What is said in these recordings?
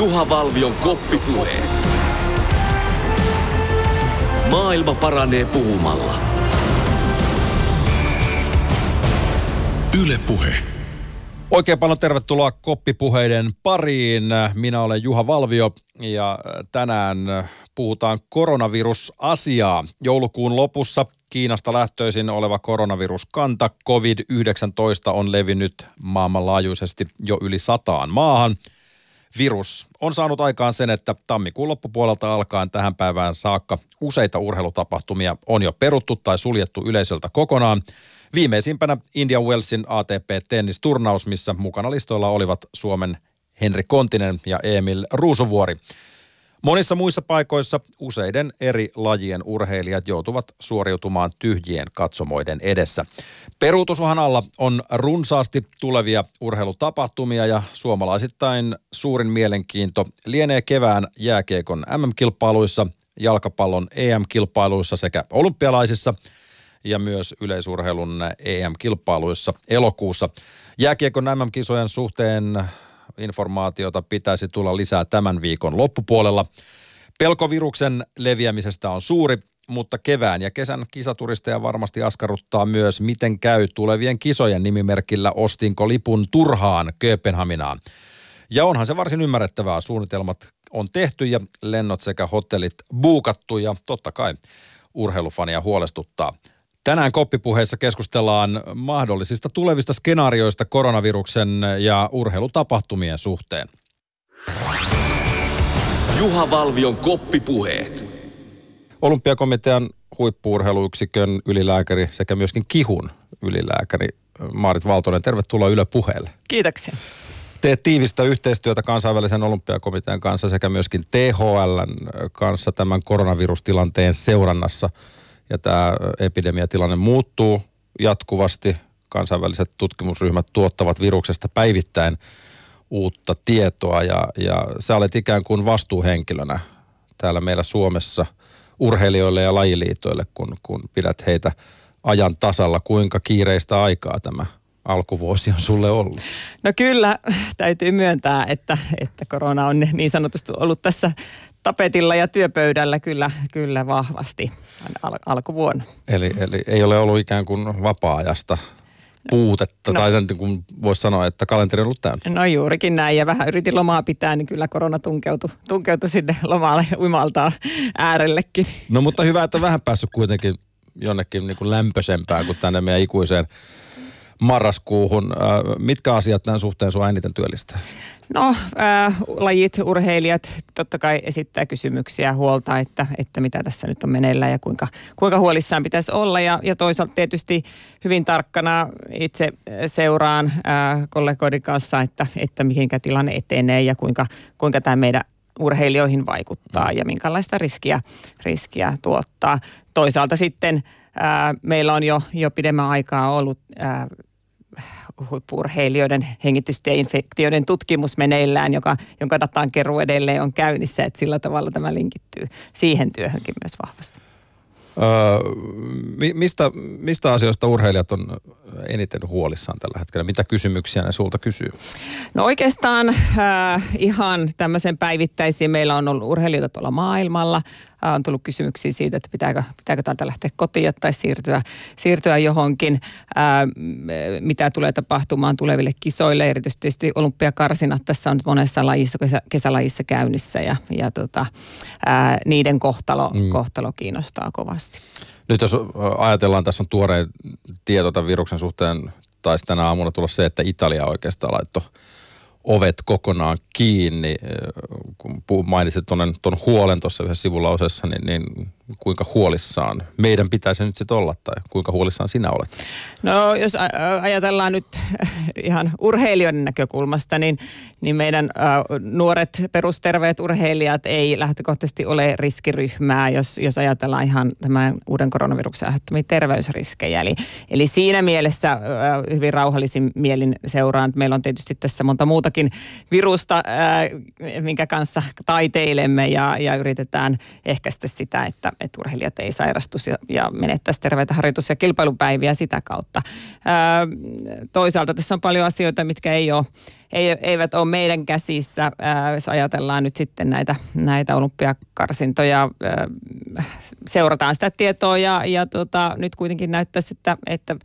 Juha Valvion koppipuhe. Maailma paranee puhumalla. Yle Puhe. Oikein paljon tervetuloa koppipuheiden pariin. Minä olen Juha Valvio ja tänään puhutaan koronavirusasiaa. Joulukuun lopussa Kiinasta lähtöisin oleva koronaviruskanta COVID-19 on levinnyt maailmanlaajuisesti jo yli sataan maahan. Virus on saanut aikaan sen, että tammikuun loppupuolelta alkaen tähän päivään saakka useita urheilutapahtumia on jo peruttu tai suljettu yleisöltä kokonaan. Viimeisimpänä Indian Wellsin ATP-tennisturnaus, missä mukana listoilla olivat Suomen Henri Kontinen ja Emil Ruusuvuori. Monissa muissa paikoissa useiden eri lajien urheilijat joutuvat suoriutumaan tyhjien katsomoiden edessä. Peruutusuhan alla on runsaasti tulevia urheilutapahtumia ja suomalaisittain suurin mielenkiinto lienee kevään jääkiekon MM-kilpailuissa, jalkapallon EM-kilpailuissa sekä olympialaisissa ja myös yleisurheilun EM-kilpailuissa elokuussa. Jääkiekon MM-kisojen suhteen informaatiota pitäisi tulla lisää tämän viikon loppupuolella. Pelkoviruksen leviämisestä on suuri, mutta kevään ja kesän kisaturisteja varmasti askarruttaa myös, miten käy tulevien kisojen nimimerkillä ostinko lipun turhaan Kööpenhaminaan. Ja onhan se varsin ymmärrettävää. Suunnitelmat on tehty ja lennot sekä hotellit buukattu ja totta kai urheilufania huolestuttaa. Tänään koppipuheessa keskustellaan mahdollisista tulevista skenaarioista koronaviruksen ja urheilutapahtumien suhteen. Juha Valvion koppipuheet. Olympiakomitean huippuurheiluyksikön ylilääkäri sekä myöskin Kihun ylilääkäri Maarit Valtonen. Tervetuloa Yle Puheelle. Kiitoksia. Teet tiivistä yhteistyötä kansainvälisen olympiakomitean kanssa sekä myöskin THL kanssa tämän koronavirustilanteen seurannassa – ja tämä epidemiatilanne muuttuu jatkuvasti. Kansainväliset tutkimusryhmät tuottavat viruksesta päivittäin uutta tietoa ja, ja sä olet ikään kuin vastuuhenkilönä täällä meillä Suomessa urheilijoille ja lajiliitoille, kun, kun pidät heitä ajan tasalla. Kuinka kiireistä aikaa tämä alkuvuosi on sulle ollut? No kyllä, täytyy myöntää, että, että korona on niin sanotusti ollut tässä tapetilla ja työpöydällä kyllä, kyllä vahvasti al- alkuvuonna. Eli, eli ei ole ollut ikään kuin vapaa-ajasta puutetta, no, tai niin kuin voisi sanoa, että kalenteri on ollut täynnä. No juurikin näin, ja vähän yritin lomaa pitää, niin kyllä korona tunkeutui, tunkeutui sinne lomalle uimaltaa äärellekin. No mutta hyvä, että on vähän päässyt kuitenkin jonnekin niin kuin lämpöisempään kuin tänne meidän ikuiseen marraskuuhun. Äh, mitkä asiat tämän suhteen sinua eniten työllistää? No, äh, lajit, urheilijat totta kai esittää kysymyksiä huolta, että, että mitä tässä nyt on meneillään ja kuinka, kuinka huolissaan pitäisi olla. Ja, ja toisaalta tietysti hyvin tarkkana itse seuraan äh, kollegoiden kanssa, että, että mihinkä tilanne etenee ja kuinka, kuinka tämä meidän urheilijoihin vaikuttaa ja minkälaista riskiä, riskiä tuottaa. Toisaalta sitten ää, meillä on jo, jo pidemmän aikaa ollut ää, huippurheilijoiden hengitystieinfektioiden tutkimus meneillään, joka, jonka datan keruu edelleen on käynnissä, että sillä tavalla tämä linkittyy siihen työhönkin myös vahvasti. Öö, mistä, mistä asioista urheilijat on eniten huolissaan tällä hetkellä? Mitä kysymyksiä ne sulta kysyy? No oikeastaan äh, ihan tämmöisen päivittäisiin. Meillä on ollut urheilijoita tuolla maailmalla. Äh, on tullut kysymyksiä siitä, että pitääkö, pitääkö täältä lähteä kotiin tai siirtyä, siirtyä johonkin. Äh, mitä tulee tapahtumaan tuleville kisoille, erityisesti olympiakarsinat tässä on nyt monessa lajissa, kesä, kesälajissa käynnissä ja, ja tota, äh, niiden kohtalo, mm. kohtalo kiinnostaa kovasti. Nyt jos ajatellaan, tässä on tuorein tieto tämän viruksen suhteen, taisi tänä aamuna tulla se, että Italia oikeastaan laittoi ovet kokonaan kiinni. Kun mainitsit tuon huolen tuossa yhdessä sivulauseessa, niin, niin kuinka huolissaan meidän pitäisi nyt sitten olla tai kuinka huolissaan sinä olet? No jos ajatellaan nyt ihan urheilijoiden näkökulmasta, niin, niin meidän nuoret perusterveet urheilijat ei lähtökohtaisesti ole riskiryhmää, jos, jos ajatellaan ihan tämän uuden koronaviruksen aiheuttamia terveysriskejä. Eli, eli siinä mielessä hyvin rauhallisin mielin seuraan, meillä on tietysti tässä monta muutakin virusta, minkä kanssa taiteilemme ja, ja yritetään ehkäistä sitä, että, että urheilijat ei sairastuisi ja, ja menettäisi terveitä harjoitus- ja kilpailupäiviä sitä kautta. Ää, toisaalta tässä on paljon asioita, mitkä ei ole ei, eivät ole meidän käsissä, ää, jos ajatellaan nyt sitten näitä, näitä olympiakarsintoja, ää, seurataan sitä tietoa ja, ja tota, nyt kuitenkin näyttäisi, että, että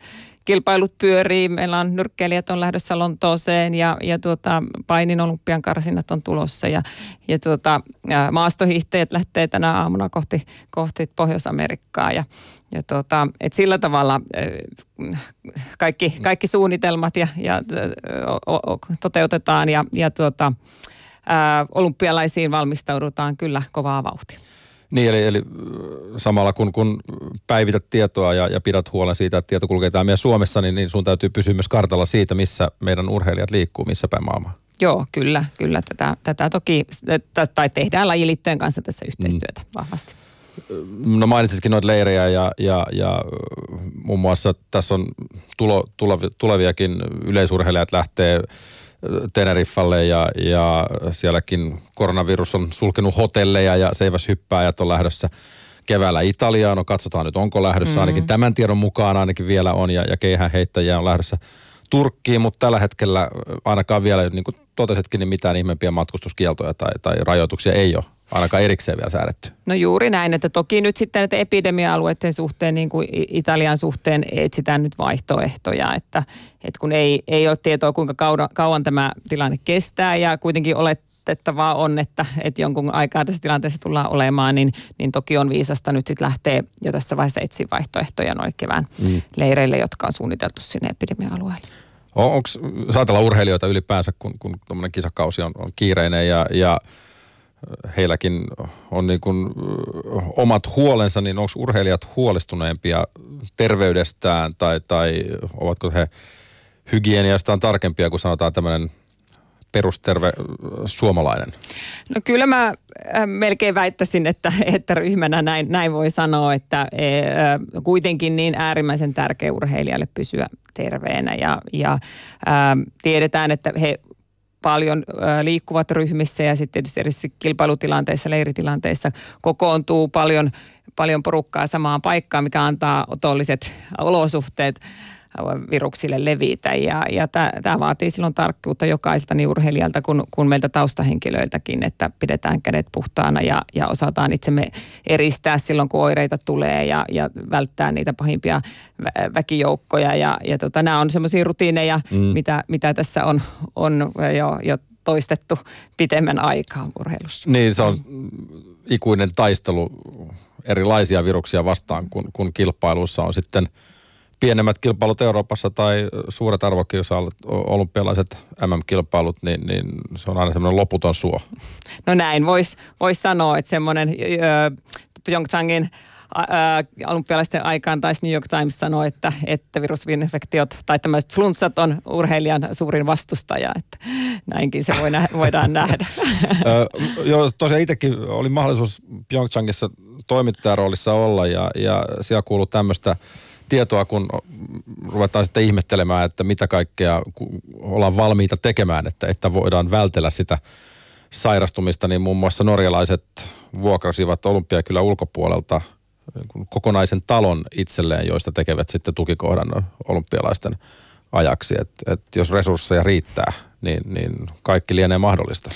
kilpailut pyörii. Meillä on nyrkkeilijät on lähdössä Lontooseen ja, ja tuota, painin olympian karsinnat on tulossa ja, ja tuota, ja maastohiihtäjät lähtee tänä aamuna kohti, kohti Pohjois-Amerikkaa ja, ja tuota, et sillä tavalla kaikki, kaikki suunnitelmat ja, ja o, o, toteutetaan ja, ja tuota, olympialaisiin valmistaudutaan kyllä kovaa vauhtia. Niin, eli, eli samalla kun, kun päivität tietoa ja, ja pidät huolen siitä, että tieto kulkee täällä Suomessa, niin, niin sun täytyy pysyä myös kartalla siitä, missä meidän urheilijat liikkuu, missä päin maailmaa. Joo, kyllä, kyllä. Tätä, tätä toki, tai tehdään lajiliittojen kanssa tässä yhteistyötä mm. vahvasti. No mainitsitkin noita leirejä ja, ja, ja muun muassa tässä on tulo, tuleviakin yleisurheilijat lähtee Teneriffalle ja, ja sielläkin koronavirus on sulkenut hotelleja ja seiväshyppääjät on lähdössä keväällä Italiaan. No katsotaan nyt, onko lähdössä. Mm. Ainakin tämän tiedon mukaan ainakin vielä on ja, ja keihäänheittäjiä on lähdössä Turkkiin, mutta tällä hetkellä ainakaan vielä, niin kuin totesitkin, niin mitään ihmeempiä matkustuskieltoja tai, tai rajoituksia ei ole ainakaan erikseen vielä säädetty. No juuri näin, että toki nyt sitten näiden epidemia-alueiden suhteen, niin kuin Italian suhteen etsitään nyt vaihtoehtoja, että, että kun ei, ei ole tietoa kuinka kauan, kauan tämä tilanne kestää ja kuitenkin oletettavaa on, että, että jonkun aikaa tässä tilanteessa tullaan olemaan, niin, niin toki on viisasta nyt sitten lähteä jo tässä vaiheessa etsiä vaihtoehtoja noin kevään mm. leireille, jotka on suunniteltu sinne epidemia-alueelle. On, onko, saatella urheilijoita ylipäänsä, kun, kun tuommoinen kisakausi on, on kiireinen ja, ja heilläkin on niin kuin omat huolensa, niin onko urheilijat huolestuneempia terveydestään tai, tai ovatko he hygieniastaan tarkempia, kun sanotaan tämmöinen perusterve suomalainen? No kyllä mä melkein väittäisin, että, että ryhmänä näin, näin voi sanoa, että e, kuitenkin niin äärimmäisen tärkeä urheilijalle pysyä terveenä ja, ja ää, tiedetään, että he paljon liikkuvat ryhmissä ja sitten tietysti eri kilpailutilanteissa, leiritilanteissa kokoontuu paljon, paljon porukkaa samaan paikkaan, mikä antaa otolliset olosuhteet viruksille levitä. Ja, ja tämä vaatii silloin tarkkuutta jokaiselta niin urheilijalta kuin, kuin meiltä taustahenkilöiltäkin, että pidetään kädet puhtaana ja, ja osataan itsemme eristää silloin, kun oireita tulee ja, ja välttää niitä pahimpia vä- väkijoukkoja. Ja, ja tota, nämä on semmoisia rutiineja, mm. mitä, mitä tässä on, on jo, jo toistettu pitemmän aikaa urheilussa. Niin, se on ikuinen taistelu erilaisia viruksia vastaan, kun, kun kilpailussa on sitten – pienemmät kilpailut Euroopassa tai suuret arvokilsailut, olympialaiset MM-kilpailut, niin, niin se on aina semmoinen loputon suo. No näin voisi vois sanoa, että semmoinen Pyeongchangin olympialaisten aikaan taisi New York Times sanoa, että, että virusvinfektiot tai tämmöiset flunssat on urheilijan suurin vastustaja, että näinkin se voi nä- voidaan nähdä. Joo, tosiaan itsekin oli mahdollisuus Pyeongchangissa toimittajaroolissa olla ja, ja siellä kuuluu tämmöistä tietoa, kun ruvetaan sitten ihmettelemään, että mitä kaikkea ollaan valmiita tekemään, että, että voidaan vältellä sitä sairastumista, niin muun muassa norjalaiset vuokrasivat Olympiakylän ulkopuolelta kokonaisen talon itselleen, joista tekevät sitten tukikohdan olympialaisten ajaksi. Että et jos resursseja riittää, niin, niin kaikki lienee mahdollista.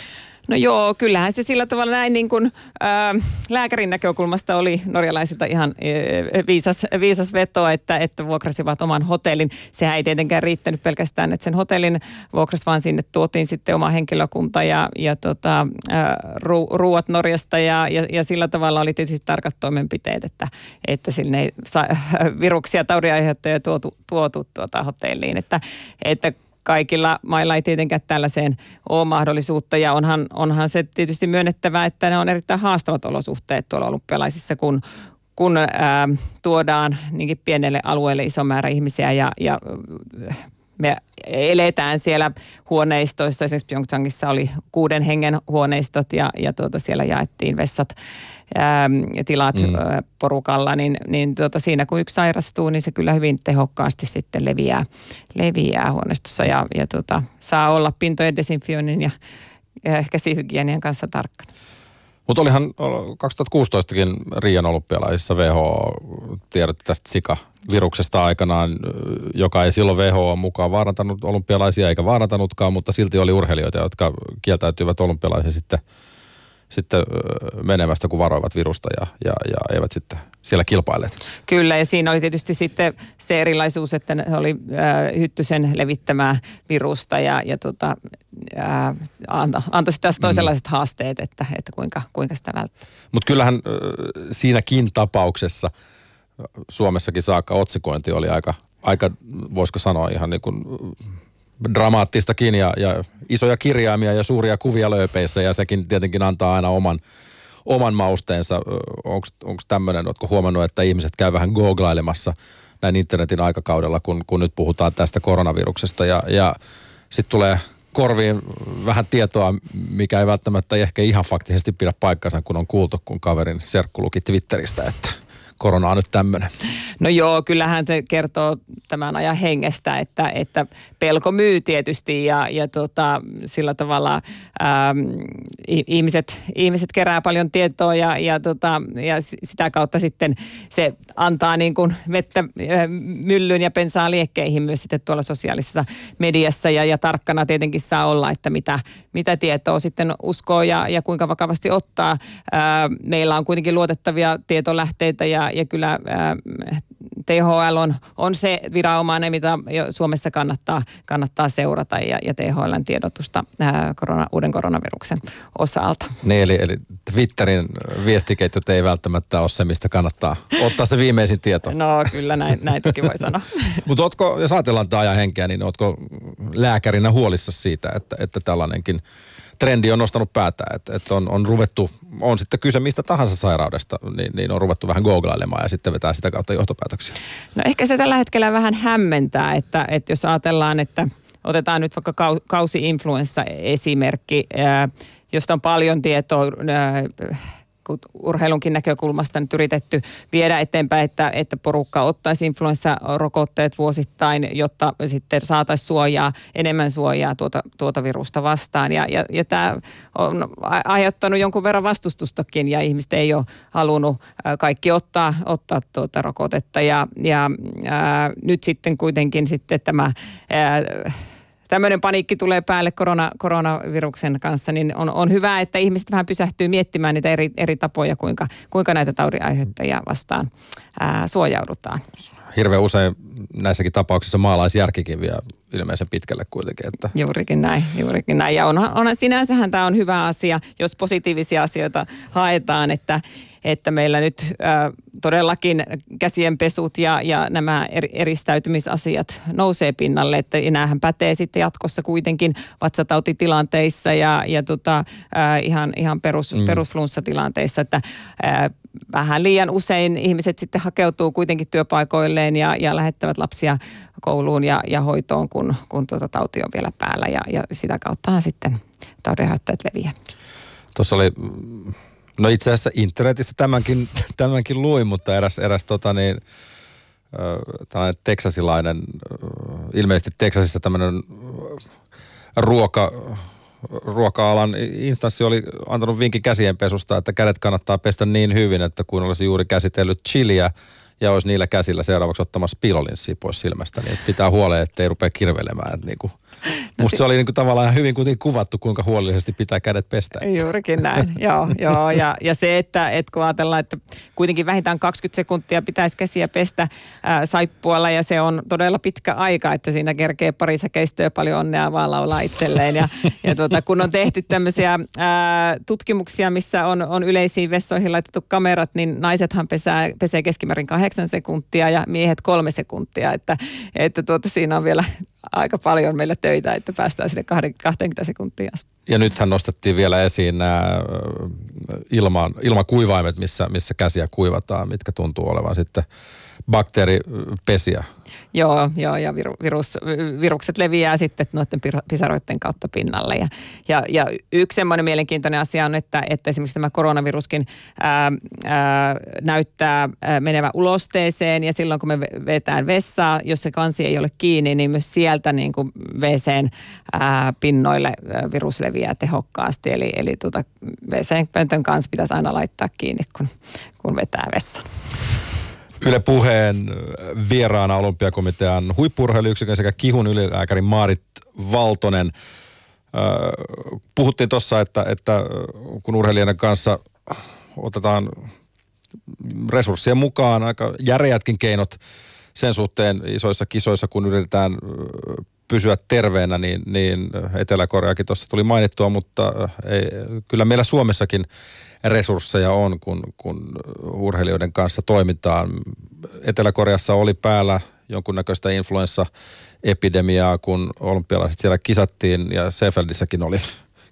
No joo, kyllähän se sillä tavalla näin niin kuin, ää, lääkärin näkökulmasta oli norjalaisilta ihan ää, viisas, viisas veto, että, että vuokrasivat oman hotellin. Sehän ei tietenkään riittänyt pelkästään, että sen hotellin vuokras, vaan sinne tuotiin sitten oma henkilökunta ja, ja tota, ää, ru, ruuat Norjasta ja, ja, ja sillä tavalla oli tietysti tarkat toimenpiteet, että, että sinne ei sa, viruksia taudinaiheuttajia tuotu, tuotu tuota hotelliin. Että, että kaikilla mailla ei tietenkään tällaiseen ole mahdollisuutta. Ja onhan, onhan se tietysti myönnettävää, että ne on erittäin haastavat olosuhteet tuolla olympialaisissa, kun, kun ää, tuodaan niinkin pienelle alueelle iso määrä ihmisiä ja, ja me eletään siellä huoneistoissa. Esimerkiksi Pyeongchangissa oli kuuden hengen huoneistot ja, ja tuota, siellä jaettiin vessat ää, tilat mm. porukalla, niin, niin tuota, siinä kun yksi sairastuu, niin se kyllä hyvin tehokkaasti sitten leviää, leviää huoneistossa ja, ja tuota, saa olla pintojen desinfioinnin ja, ja käsihygienian kanssa tarkkana. Mutta olihan 2016kin Riian olympialaisissa WHO tiedotti tästä Zika-viruksesta aikanaan, joka ei silloin WHO mukaan vaarantanut olympialaisia eikä vaarantanutkaan, mutta silti oli urheilijoita, jotka kieltäytyivät olympialaisia sitten, sitten menemästä, kun varoivat virusta ja, ja, ja eivät sitten siellä kilpailleet. Kyllä, ja siinä oli tietysti sitten se erilaisuus, että ne oli äh, hyttysen levittämää virusta ja, ja tota, äh, antoi anto sitten toisenlaiset mm. haasteet, että, että kuinka, kuinka sitä välttää. Mutta kyllähän äh, siinäkin tapauksessa Suomessakin saakka otsikointi oli aika, aika voisiko sanoa ihan niin kuin dramaattistakin ja, ja isoja kirjaimia ja suuria kuvia lööpeissä ja sekin tietenkin antaa aina oman oman mausteensa. Onko tämmöinen, oletko huomannut, että ihmiset käy vähän googlailemassa näin internetin aikakaudella, kun, kun nyt puhutaan tästä koronaviruksesta ja, ja sitten tulee korviin vähän tietoa, mikä ei välttämättä ehkä ihan faktisesti pidä paikkansa, kun on kuultu, kun kaverin serkku luki Twitteristä, että korona on nyt tämmöinen. No joo, kyllähän se kertoo tämän ajan hengestä, että, että pelko myy tietysti ja, ja tota, sillä tavalla ähm, ihmiset, ihmiset kerää paljon tietoa ja, ja, tota, ja sitä kautta sitten se antaa niin kuin vettä äh, myllyyn ja pensaa liekkeihin myös sitten tuolla sosiaalisessa mediassa ja, ja tarkkana tietenkin saa olla, että mitä, mitä tietoa sitten uskoo ja, ja kuinka vakavasti ottaa. Äh, meillä on kuitenkin luotettavia tietolähteitä ja, ja kyllä äh, THL on, on se viranomainen, mitä Suomessa kannattaa, kannattaa seurata ja, ja THLn tiedotusta ää, korona, uuden koronaviruksen osalta. Niin, eli, eli Twitterin viestiketjut ei välttämättä ole se, mistä kannattaa ottaa se viimeisin tieto. No kyllä, näin, näin toki voi sanoa. Mutta jos ajatellaan tämä ajan henkeä, niin ootko lääkärinä huolissa siitä, että, että tällainenkin trendi on nostanut päätä, että, että on, on ruvettu, on sitten kyse mistä tahansa sairaudesta, niin, niin on ruvettu vähän googlailemaan ja sitten vetää sitä kautta johtopäätöksiä. No ehkä se tällä hetkellä vähän hämmentää, että, että jos ajatellaan, että otetaan nyt vaikka kausi-influenssa esimerkki, josta on paljon tietoa urheilunkin näkökulmasta nyt yritetty viedä eteenpäin, että, että porukka ottaisi influenssarokotteet vuosittain, jotta sitten saataisiin suojaa, enemmän suojaa tuota, tuota virusta vastaan. Ja, ja, ja tämä on aiheuttanut jonkun verran vastustustakin ja ihmiset ei ole halunnut kaikki ottaa, ottaa tuota rokotetta. Ja, ja ää, nyt sitten kuitenkin sitten tämä... Ää, tämmöinen paniikki tulee päälle korona, koronaviruksen kanssa, niin on, on hyvä, että ihmiset vähän pysähtyy miettimään niitä eri, eri tapoja, kuinka, kuinka näitä taudinaiheuttajia vastaan ää, suojaudutaan. Hirveän usein näissäkin tapauksissa maalaisjärkikin vielä ilmeisen pitkälle kuitenkin. Että. Juurikin näin, juurikin näin. Ja onhan, onhan sinänsähän tämä on hyvä asia, jos positiivisia asioita haetaan, että, että meillä nyt äh, todellakin käsienpesut ja, ja nämä er, eristäytymisasiat nousee pinnalle, että enäähän pätee sitten jatkossa kuitenkin vatsatautitilanteissa ja, ja tota, äh, ihan, ihan perus, mm. perusflunssatilanteissa, että äh, vähän liian usein ihmiset sitten hakeutuu kuitenkin työpaikoilleen ja, ja lähettävät lapsia kouluun ja, ja hoitoon, kun, kun tuota tauti on vielä päällä ja, ja sitä kauttahan sitten taudinaiheuttajat leviää. Tuossa oli No itse asiassa internetissä tämänkin, tämänkin luin, mutta eräs, eräs tota niin, tällainen teksasilainen, ilmeisesti Teksasissa tämmöinen ruoka, ruoka-alan instanssi oli antanut vinkin käsienpesusta, että kädet kannattaa pestä niin hyvin, että kun olisi juuri käsitellyt chiliä ja olisi niillä käsillä seuraavaksi ottamassa pilolinssia pois silmästä, niin pitää huoleen, ettei rupea kirvelemään. Että niinku No Musta si- se oli niinku tavallaan hyvin kuitenkin kuvattu, kuinka huolellisesti pitää kädet pestä. Juurikin näin, joo. joo. Ja, ja se, että, että kun ajatellaan, että kuitenkin vähintään 20 sekuntia pitäisi käsiä pestä ää, saippualla ja se on todella pitkä aika, että siinä kerkee pari säkeistöä paljon onnea vaan laulaa itselleen. Ja, ja tuota, kun on tehty tämmöisiä ää, tutkimuksia, missä on, on yleisiin vessoihin laitettu kamerat, niin naisethan pesää, pesee keskimäärin kahdeksan sekuntia ja miehet kolme sekuntia. Että, että tuota, siinä on vielä aika paljon meillä töitä, että päästään sinne 20 sekuntia asti. Ja nythän nostettiin vielä esiin nämä ilman, ilmakuivaimet, missä, missä käsiä kuivataan, mitkä tuntuu olevan sitten bakteeripesiä. Joo, joo ja virus, virukset leviää sitten noiden pisaroiden kautta pinnalle. Ja, ja, ja yksi semmoinen mielenkiintoinen asia on, että, että esimerkiksi tämä koronaviruskin ää, ää, näyttää ää, menevä ulosteeseen ja silloin kun me vetään vessaa, jos se kansi ei ole kiinni, niin myös sieltä niin kuin WCn ää, pinnoille virus leviää tehokkaasti. Eli, eli tuota, WC-pöntön kanssa pitäisi aina laittaa kiinni, kun, kun vetää vessan. Yle Puheen vieraana olympiakomitean huippurheiluyksikön sekä kihun ylilääkäri Maarit Valtonen. Puhuttiin tuossa, että, että kun urheilijan kanssa otetaan resurssien mukaan aika järeätkin keinot sen suhteen isoissa kisoissa, kun yritetään pysyä terveenä, niin, niin Etelä-Koreakin tuossa tuli mainittua, mutta ei, kyllä meillä Suomessakin resursseja on, kun, kun urheilijoiden kanssa toimitaan. Etelä-Koreassa oli päällä jonkunnäköistä influenssaepidemiaa, kun olympialaiset siellä kisattiin ja Seefeldissäkin oli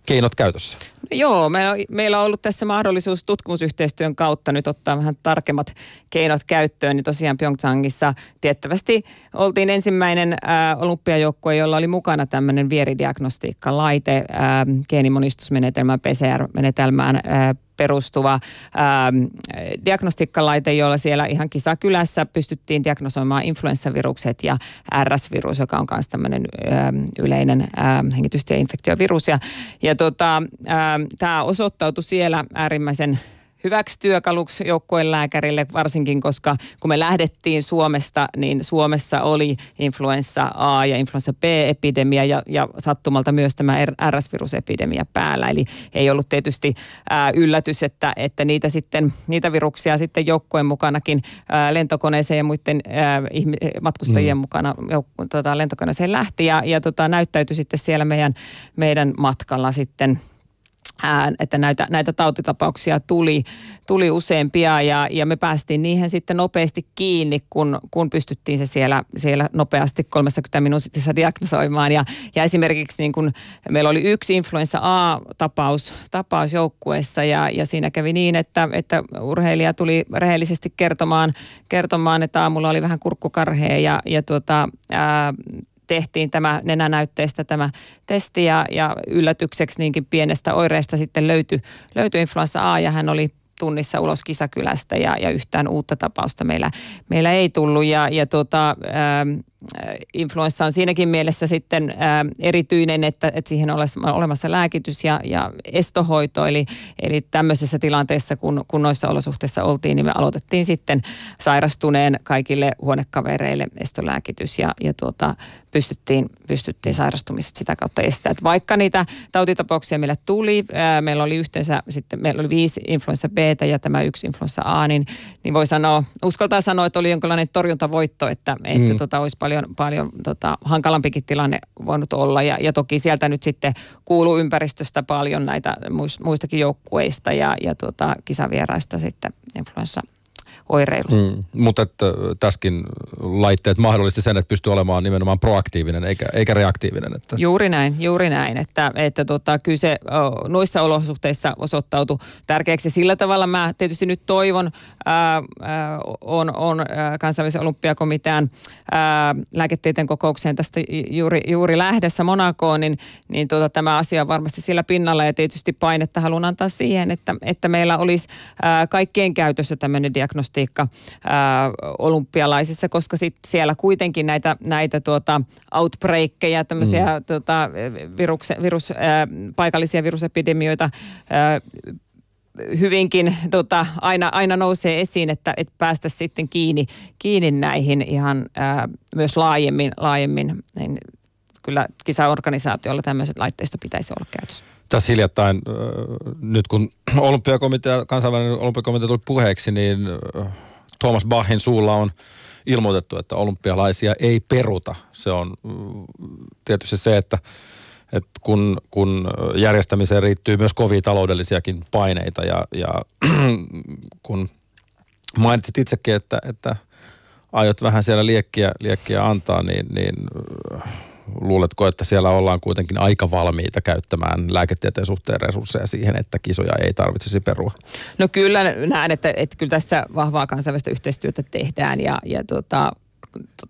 keinot käytössä? Joo, meillä on, meillä on ollut tässä mahdollisuus tutkimusyhteistyön kautta nyt ottaa vähän tarkemmat keinot käyttöön. Niin tosiaan Pyeongchangissa tiettävästi oltiin ensimmäinen ää, olympiajoukkue, jolla oli mukana tämmöinen vieridiagnostiikkalaite, ää, geenimonistusmenetelmä, PCR-menetelmään ää, perustuva ää, diagnostiikkalaite, jolla siellä ihan kisakylässä pystyttiin diagnosoimaan influenssavirukset ja RS-virus, joka on myös tämmöinen ää, yleinen ää, hengitys- ja infektiovirus. Ja, ja tota, tämä osoittautui siellä äärimmäisen hyväksi työkaluksi joukkueen lääkärille, varsinkin koska kun me lähdettiin Suomesta, niin Suomessa oli influenssa A ja influenssa B-epidemia ja, ja sattumalta myös tämä RS-virusepidemia päällä. Eli ei ollut tietysti ää, yllätys, että, että niitä, sitten, niitä viruksia sitten joukkueen mukanakin ää, lentokoneeseen ja muiden ää, matkustajien mm. mukana jouk- tota, lentokoneeseen lähti ja, ja tota, näyttäytyi sitten siellä meidän, meidän matkalla sitten – että näitä, näitä tautitapauksia tuli, tuli useampia ja, ja me päästiin niihin sitten nopeasti kiinni, kun, kun pystyttiin se siellä, siellä nopeasti 30 minuutissa diagnosoimaan. Ja, ja esimerkiksi niin kun meillä oli yksi influenssa A-tapaus tapaus joukkueessa ja, ja siinä kävi niin, että, että urheilija tuli rehellisesti kertomaan, kertomaan, että aamulla oli vähän kurkkukarhea ja, ja tuota, ää, tehtiin tämä nenänäytteestä tämä testi ja, ja yllätykseksi niinkin pienestä oireesta sitten löytyi, löytyi influenssa A ja hän oli tunnissa ulos kisakylästä ja, ja yhtään uutta tapausta meillä, meillä ei tullut. Ja, ja tuota, ähm, influenssa on siinäkin mielessä sitten ää, erityinen, että, että siihen on olemassa lääkitys ja, ja estohoito. Eli, eli tämmöisessä tilanteessa, kun, kun noissa olosuhteissa oltiin, niin me aloitettiin sitten sairastuneen kaikille huonekavereille estolääkitys ja, ja tuota, pystyttiin, pystyttiin sairastumiset sitä kautta estää. Että vaikka niitä tautitapauksia meillä tuli, ää, meillä oli yhteensä sitten, meillä oli viisi influenssa B ja tämä yksi influenssa A, niin, niin voi sanoa, uskaltaa sanoa, että oli jonkinlainen torjuntavoitto, että, että mm. tota, olisi paljon, paljon tota, hankalampikin tilanne voinut olla. Ja, ja toki sieltä nyt sitten kuuluu ympäristöstä paljon näitä muistakin joukkueista ja, ja tuota, kisavieraista sitten influenssa oireilu. Mm, mutta että tässäkin laitteet mahdollisti sen, että pystyy olemaan nimenomaan proaktiivinen eikä, eikä reaktiivinen. Että. Juuri näin, juuri näin. Että, että tota, kyllä se o, noissa olosuhteissa osoittautui tärkeäksi. Sillä tavalla mä tietysti nyt toivon, ää, ää, on, on ää, kansainvälisen olympiakomitean ää, lääketieteen kokoukseen tästä juuri, juuri lähdessä Monakoon, niin, niin tota, tämä asia on varmasti sillä pinnalla ja tietysti painetta haluan antaa siihen, että, että meillä olisi ää, kaikkien käytössä tämmöinen diagnosti diagnostiikka ää, olympialaisissa, koska sit siellä kuitenkin näitä, näitä tuota outbreakkeja, tämmöisiä mm. tota, virus, virus, ää, paikallisia virusepidemioita ää, hyvinkin tota, aina, aina nousee esiin, että, että päästä sitten kiinni, kiinni näihin ihan ää, myös laajemmin, laajemmin niin kyllä kisaorganisaatiolla tämmöiset laitteisto pitäisi olla käytössä. Tässä hiljattain, nyt kun olympiakomitea, kansainvälinen olympiakomitea tuli puheeksi, niin Thomas Bachin suulla on ilmoitettu, että olympialaisia ei peruta. Se on tietysti se, että, että kun, kun järjestämiseen riittyy myös kovia taloudellisiakin paineita ja, ja kun mainitsit itsekin, että, että aiot vähän siellä liekkiä, liekkiä antaa, niin, niin luuletko, että siellä ollaan kuitenkin aika valmiita käyttämään lääketieteen suhteen resursseja siihen, että kisoja ei tarvitsisi perua? No kyllä näen, että, että kyllä tässä vahvaa kansainvälistä yhteistyötä tehdään ja, ja tota,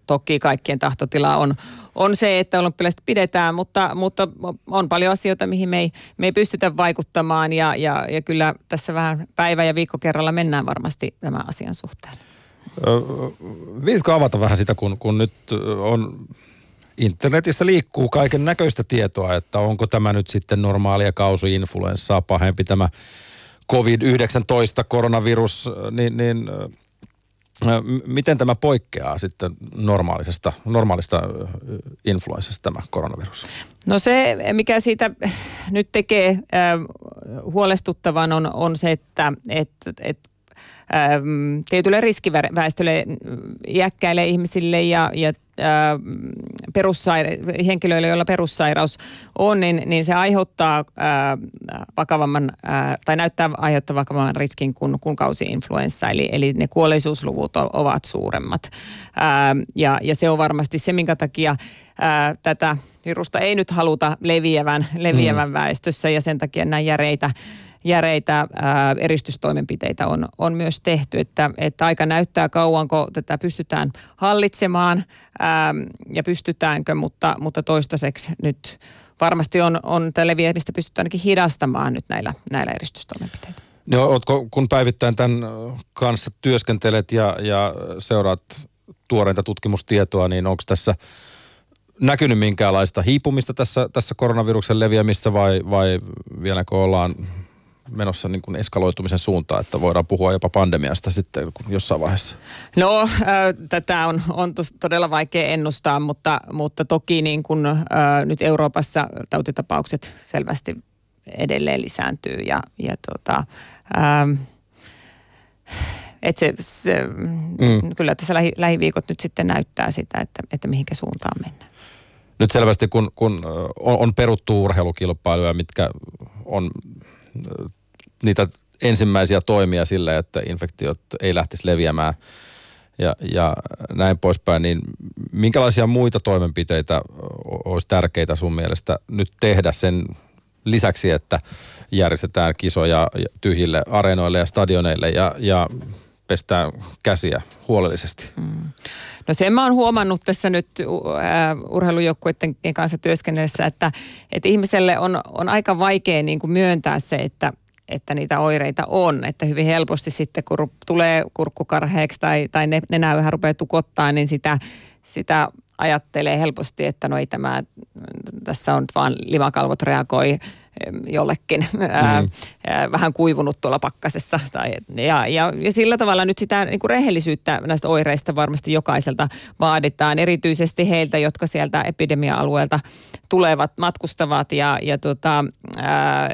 toki kaikkien tahtotila on, on se, että olympialaiset pidetään, mutta, mutta on paljon asioita, mihin me ei, me ei pystytä vaikuttamaan ja, ja, ja kyllä tässä vähän päivä ja viikko kerralla mennään varmasti tämän asian suhteen. Viitkö avata vähän sitä, kun, kun nyt on internetissä liikkuu kaiken näköistä tietoa, että onko tämä nyt sitten normaalia kausi-influenssaa pahempi tämä COVID-19 koronavirus, niin, niin miten tämä poikkeaa sitten normaalisesta, normaalista influenssasta tämä koronavirus? No se, mikä siitä nyt tekee huolestuttavan on, on se, että et, et, tietylle riskiväestölle, iäkkäille ihmisille ja, ja perussaira- henkilöille, joilla perussairaus on, niin, niin se aiheuttaa ää, vakavamman ää, tai näyttää aiheuttaa vakavamman riskin kuin, kuin kausi-influenssa. Eli, eli ne kuolleisuusluvut ovat suuremmat. Ää, ja, ja se on varmasti se, minkä takia ää, tätä virusta ei nyt haluta leviävän, leviävän mm. väestössä ja sen takia näin järeitä järeitä ää, eristystoimenpiteitä on, on myös tehty, että, että aika näyttää kauanko tätä pystytään hallitsemaan ää, ja pystytäänkö, mutta, mutta toistaiseksi nyt varmasti on, on tätä leviämistä pystytty ainakin hidastamaan nyt näillä, näillä eristystoimenpiteillä. No, ootko, kun päivittäin tämän kanssa työskentelet ja, ja seuraat tuoreinta tutkimustietoa, niin onko tässä näkynyt minkäänlaista hiipumista tässä, tässä koronaviruksen leviämissä vai, vai vieläkö ollaan menossa niin kuin eskaloitumisen suuntaan, että voidaan puhua jopa pandemiasta sitten jossain vaiheessa? No, äh, tätä on, on tos, todella vaikea ennustaa, mutta, mutta toki niin kuin, äh, nyt Euroopassa tautitapaukset selvästi edelleen lisääntyy ja, ja tota, ähm, et se, se, mm. kyllä tässä lähi, lähiviikot nyt sitten näyttää sitä, että, että mihinkä suuntaan mennään. Nyt selvästi kun, kun on, on peruttu urheilukilpailuja, mitkä on niitä ensimmäisiä toimia sille, että infektiot ei lähtisi leviämään ja, ja näin poispäin, niin minkälaisia muita toimenpiteitä olisi tärkeitä sun mielestä nyt tehdä sen lisäksi, että järjestetään kisoja tyhjille areenoille ja stadioneille ja, ja pestään käsiä huolellisesti? Mm. No sen mä oon huomannut tässä nyt uh, urheilujoukkuiden kanssa työskennellessä, että, että ihmiselle on, on aika vaikea niin kuin myöntää se, että, että niitä oireita on. Että hyvin helposti sitten, kun tulee kurkkukarheeksi tai, tai nenä vähän rupeaa tukottaa, niin sitä, sitä ajattelee helposti, että no ei tämä, tässä on vaan limakalvot reagoi jollekin ää, mm. ää, vähän kuivunut tuolla pakkasessa. Tai, ja, ja, ja sillä tavalla nyt sitä niin kuin rehellisyyttä näistä oireista varmasti jokaiselta vaaditaan, erityisesti heiltä, jotka sieltä epidemia-alueelta tulevat, matkustavat ja, ja tota, ää,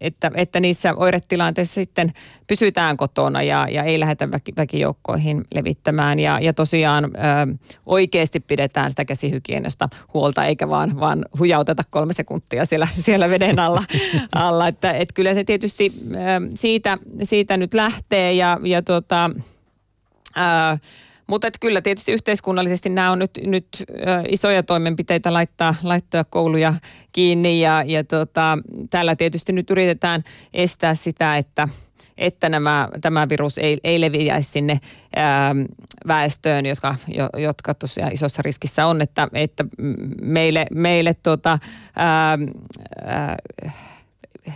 että, että niissä oiretilanteissa sitten pysytään kotona ja, ja ei lähdetä väki, väkijoukkoihin levittämään ja, ja tosiaan ää, oikeasti pidetään sitä käsihygienasta huolta eikä vaan, vaan hujauteta kolme sekuntia siellä, siellä veden alla. alla. Että, et kyllä se tietysti siitä, siitä nyt lähtee ja, ja tota, ää, mutta et kyllä tietysti yhteiskunnallisesti nämä on nyt, nyt isoja toimenpiteitä laittaa, laittaa kouluja kiinni ja, ja tota, tällä tietysti nyt yritetään estää sitä, että että nämä, tämä virus ei, ei leviäisi sinne ää, väestöön, jotka, jo, jotka tosiaan isossa riskissä on, että, että meille, meille tota, ää, ää,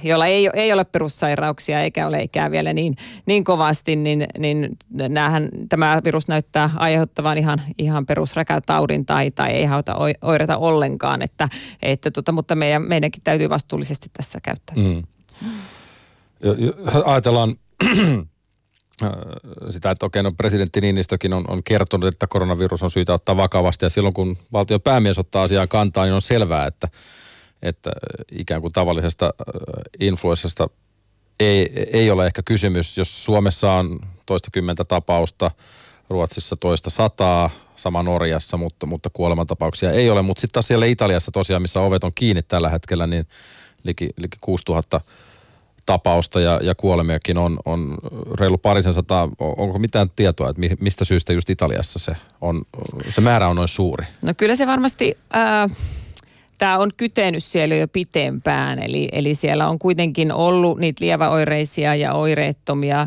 jolla ei, ei ole perussairauksia eikä ole ikää vielä niin, niin kovasti, niin, niin näähän, tämä virus näyttää aiheuttavan ihan, ihan perusräkätaudin tai, tai ei hauta oireita ollenkaan. Että, että tota, mutta meidän, meidänkin täytyy vastuullisesti tässä käyttää. Mm. Ajatellaan sitä, että okei, no presidentti Niinistökin on, on kertonut, että koronavirus on syytä ottaa vakavasti ja silloin kun valtion päämies ottaa asiaa kantaa, niin on selvää, että että ikään kuin tavallisesta influenssasta ei, ei ole ehkä kysymys, jos Suomessa on toista kymmentä tapausta, Ruotsissa toista sataa, sama Norjassa, mutta, mutta kuolemantapauksia ei ole. Mutta sitten taas siellä Italiassa tosiaan, missä ovet on kiinni tällä hetkellä, niin liki, liki 6000 tapausta ja, ja kuolemiakin on, on reilu parisen sataa. Onko mitään tietoa, että mistä syystä just Italiassa se, on, se määrä on noin suuri? No kyllä se varmasti... Äh tämä on kytenyt siellä jo pitempään. Eli, eli siellä on kuitenkin ollut niitä lieväoireisia ja oireettomia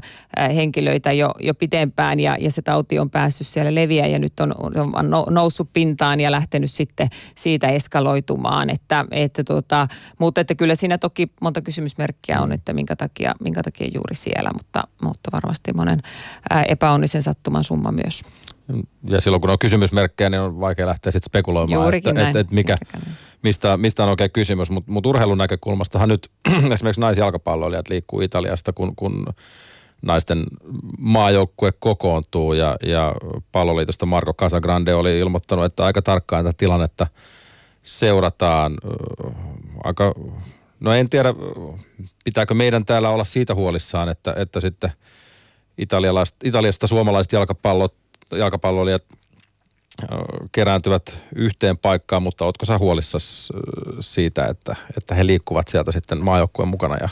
henkilöitä jo, jo pitempään ja, ja se tauti on päässyt siellä leviä ja nyt on, on noussut pintaan ja lähtenyt sitten siitä eskaloitumaan. Että, että tota, mutta että kyllä siinä toki monta kysymysmerkkiä on, että minkä takia, minkä takia juuri siellä, mutta, mutta varmasti monen epäonnisen sattuman summa myös. Ja silloin kun on kysymysmerkkejä, niin on vaikea lähteä sitten spekuloimaan, Juurikin että, näin. että, että mikä, mistä, mistä on oikein kysymys. Mutta mut urheilun näkökulmastahan nyt esimerkiksi naisjalkapalloilijat liikkuu Italiasta, kun, kun naisten maajoukkue kokoontuu ja, ja palloliitosta Marco Casagrande oli ilmoittanut, että aika tarkkaan tätä tilannetta seurataan. Aika, no en tiedä, pitääkö meidän täällä olla siitä huolissaan, että, että sitten italialaiset, Italiasta suomalaiset jalkapallot, jalkapalloilijat kerääntyvät yhteen paikkaan, mutta ootko sä huolissas ö, siitä, että, että he liikkuvat sieltä sitten maajoukkueen mukana ja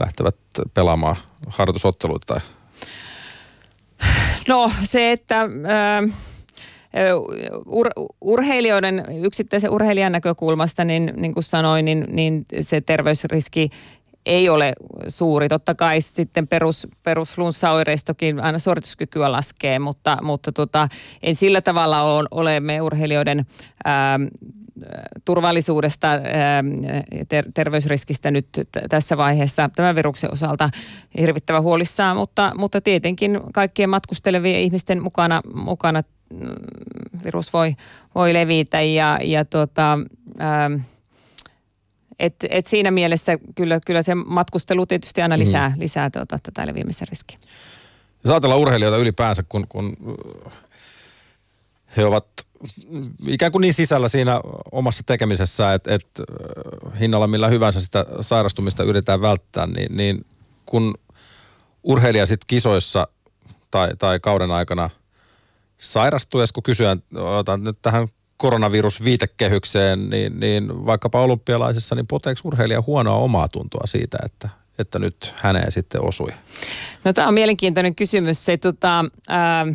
lähtevät pelaamaan harjoitusotteluita tai? No se, että ää, ur, urheilijoiden, yksittäisen urheilijan näkökulmasta, niin, niin kuin sanoin, niin, niin se terveysriski ei ole suuri. Totta kai sitten perus, perusflunssaoireistokin aina suorituskykyä laskee, mutta, mutta tota, en sillä tavalla ole, me urheilijoiden ää, turvallisuudesta ää, ter- terveysriskistä nyt t- tässä vaiheessa tämän viruksen osalta hirvittävän huolissaan, mutta, mutta tietenkin kaikkien matkustelevien ihmisten mukana, mukana mm, virus voi, voi levitä ja, ja tota, ää, et, et siinä mielessä kyllä, kyllä se matkustelu tietysti aina lisää, mm. lisää tuota, tätä leviämisen riskiä. Jos ajatellaan urheilijoita ylipäänsä, kun, kun he ovat ikään kuin niin sisällä siinä omassa tekemisessä, että, että äh, hinnalla millä hyvänsä sitä sairastumista yritetään välttää, niin, niin kun urheilija sitten kisoissa tai, tai kauden aikana sairastuu, ja kun kysyään, otan nyt tähän koronavirusviitekehykseen, niin, niin vaikkapa olympialaisissa, niin poteeko urheilija huonoa omaa tuntoa siitä, että, että nyt häneen sitten osui? No tämä on mielenkiintoinen kysymys. Se, tota, ää,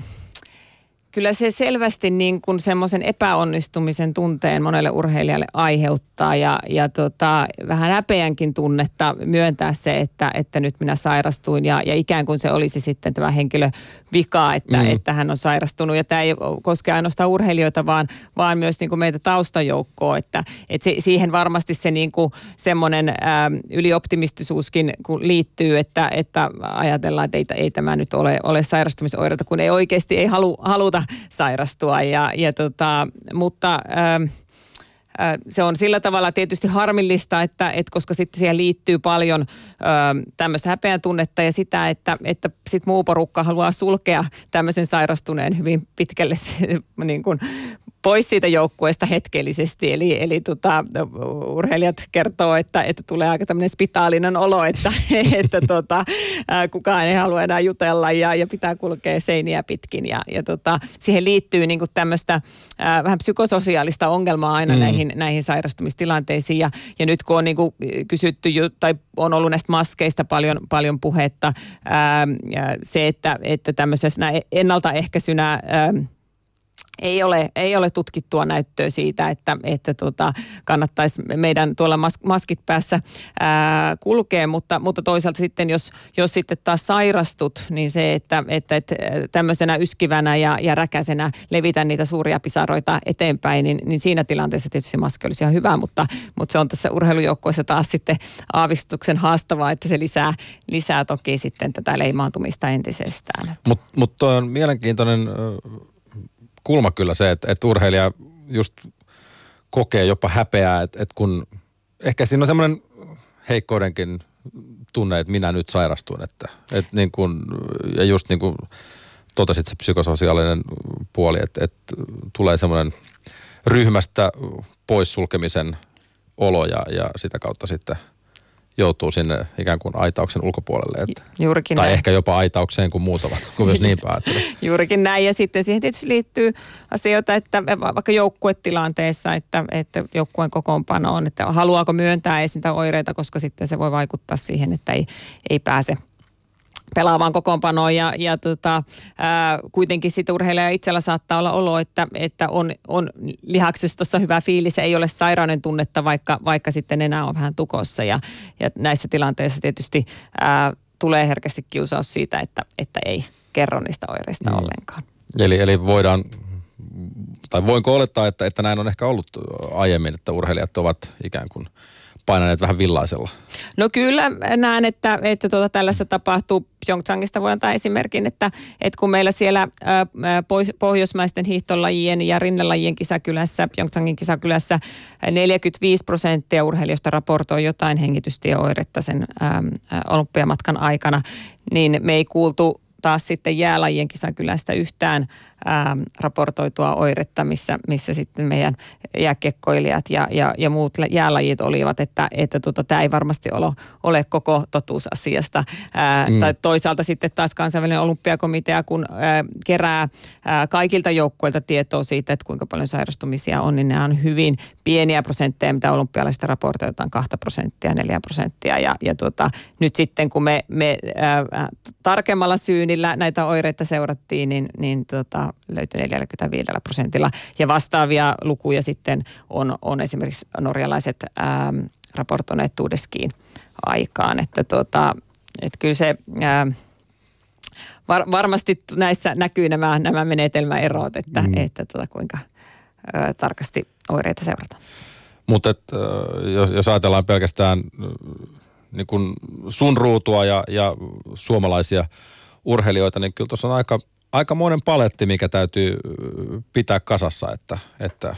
kyllä se selvästi niin kuin semmoisen epäonnistumisen tunteen monelle urheilijalle aiheuttaa ja, ja tota, vähän häpeänkin tunnetta myöntää se, että, että nyt minä sairastuin ja, ja ikään kuin se olisi sitten tämä henkilö vika, että, mm. että hän on sairastunut. Ja tämä ei koske ainoastaan urheilijoita, vaan, vaan myös niin kuin meitä taustajoukkoa, että, että se, siihen varmasti se niin kuin semmoinen ää, ylioptimistisuuskin kun liittyy, että, että ajatellaan, että ei, ei tämä nyt ole, ole sairastumisoireita, kun ei oikeasti ei halu, haluta sairastua. Ja, ja tota, mutta... Ää, se on sillä tavalla tietysti harmillista, että, että koska sitten siihen liittyy paljon ö, tämmöistä häpeän tunnetta ja sitä, että, että sit muu porukka haluaa sulkea tämmöisen sairastuneen hyvin pitkälle niin kuin pois siitä joukkueesta hetkellisesti. Eli, eli tota, urheilijat kertoo, että, että tulee aika tämmöinen spitaalinen olo, että, että tota, kukaan ei halua enää jutella ja, ja pitää kulkea seiniä pitkin. Ja, ja tota, siihen liittyy niin kuin tämmöistä vähän psykososiaalista ongelmaa aina mm. näihin, näihin sairastumistilanteisiin. Ja, ja nyt kun on niin kuin kysytty tai on ollut näistä maskeista paljon, paljon puhetta, ää, se, että, että tämmöisessä ennaltaehkäisynä ää, ei ole, ei ole tutkittua näyttöä siitä, että, että tota, kannattaisi meidän tuolla mas, maskit päässä ää, kulkea, mutta, mutta toisaalta sitten, jos, jos sitten taas sairastut, niin se, että, että, että tämmöisenä yskivänä ja, ja räkäisenä levitä niitä suuria pisaroita eteenpäin, niin, niin siinä tilanteessa tietysti maski olisi ihan hyvä, mutta, mutta se on tässä urheilujoukkoissa taas sitten aavistuksen haastavaa, että se lisää, lisää toki sitten tätä leimaantumista entisestään. Mutta mut on mielenkiintoinen kulma kyllä se, että, että urheilija just kokee jopa häpeää, että, että kun ehkä siinä on semmoinen heikkoudenkin tunne, että minä nyt sairastun, että, että niin kuin, ja just niin kuin totesit se psykososiaalinen puoli, että, että tulee semmoinen ryhmästä poissulkemisen olo ja, ja sitä kautta sitten – joutuu sinne ikään kuin aitauksen ulkopuolelle. Että, Juurikin tai näin. ehkä jopa aitaukseen, kun muut ovat, kun myös niin päättynyt. Juurikin näin. Ja sitten siihen tietysti liittyy asioita, että vaikka joukkuetilanteessa, että, että joukkueen kokoonpano on, että haluaako myöntää esintä oireita, koska sitten se voi vaikuttaa siihen, että ei, ei pääse pelaavaan kokoonpanoon ja, ja tota, ää, kuitenkin sitten urheilija itsellä saattaa olla olo, että, että on, on lihaksistossa hyvä fiilis, ei ole sairauden tunnetta, vaikka, vaikka sitten enää on vähän tukossa ja, ja näissä tilanteissa tietysti ää, tulee herkästi kiusaus siitä, että, että ei kerro niistä oireista mm. ollenkaan. Eli, eli voidaan, tai voinko olettaa, että, että näin on ehkä ollut aiemmin, että urheilijat ovat ikään kuin painaneet vähän villaisella? No kyllä näen, että, että tuota, tällaista tapahtuu. Pyeongchangista voi antaa esimerkin, että, että kun meillä siellä ää, pohjoismaisten hiihtolajien ja rinnelajien kisakylässä, Pyeongchangin kisakylässä 45 prosenttia urheilijoista raportoi jotain hengitystieoiretta sen ää, olympiamatkan aikana, niin me ei kuultu taas sitten jäälajien kisakylästä yhtään ää, raportoitua oiretta, missä, missä sitten meidän jääkekkoilijat ja, ja, ja muut jäälajit olivat, että, että tota, tämä ei varmasti ole, ole koko totuus asiasta. Ää, mm. Tai toisaalta sitten taas kansainvälinen olympiakomitea, kun ää, kerää ää, kaikilta joukkueilta tietoa siitä, että kuinka paljon sairastumisia on, niin nämä on hyvin pieniä prosentteja, mitä olympialaisista raportoitaan, 2 prosenttia, 4 prosenttia. Ja, ja tota, nyt sitten kun me, me ää, tarkemmalla syynillä näitä oireita seurattiin, niin, niin tota, löytyi 45 prosentilla. Ja vastaavia lukuja sitten on, on esimerkiksi norjalaiset ää, raportoineet Tuudeskiin aikaan. Että tota, et kyllä se... Ää, var, varmasti näissä näkyy nämä, nämä menetelmäerot, että, mm. että tota, kuinka ää, tarkasti oireita seurataan. Mutta jos, jos ajatellaan pelkästään niin kun sun ruutua ja, ja suomalaisia urheilijoita, niin kyllä tuossa on aika aikamoinen paletti, mikä täytyy pitää kasassa, että, että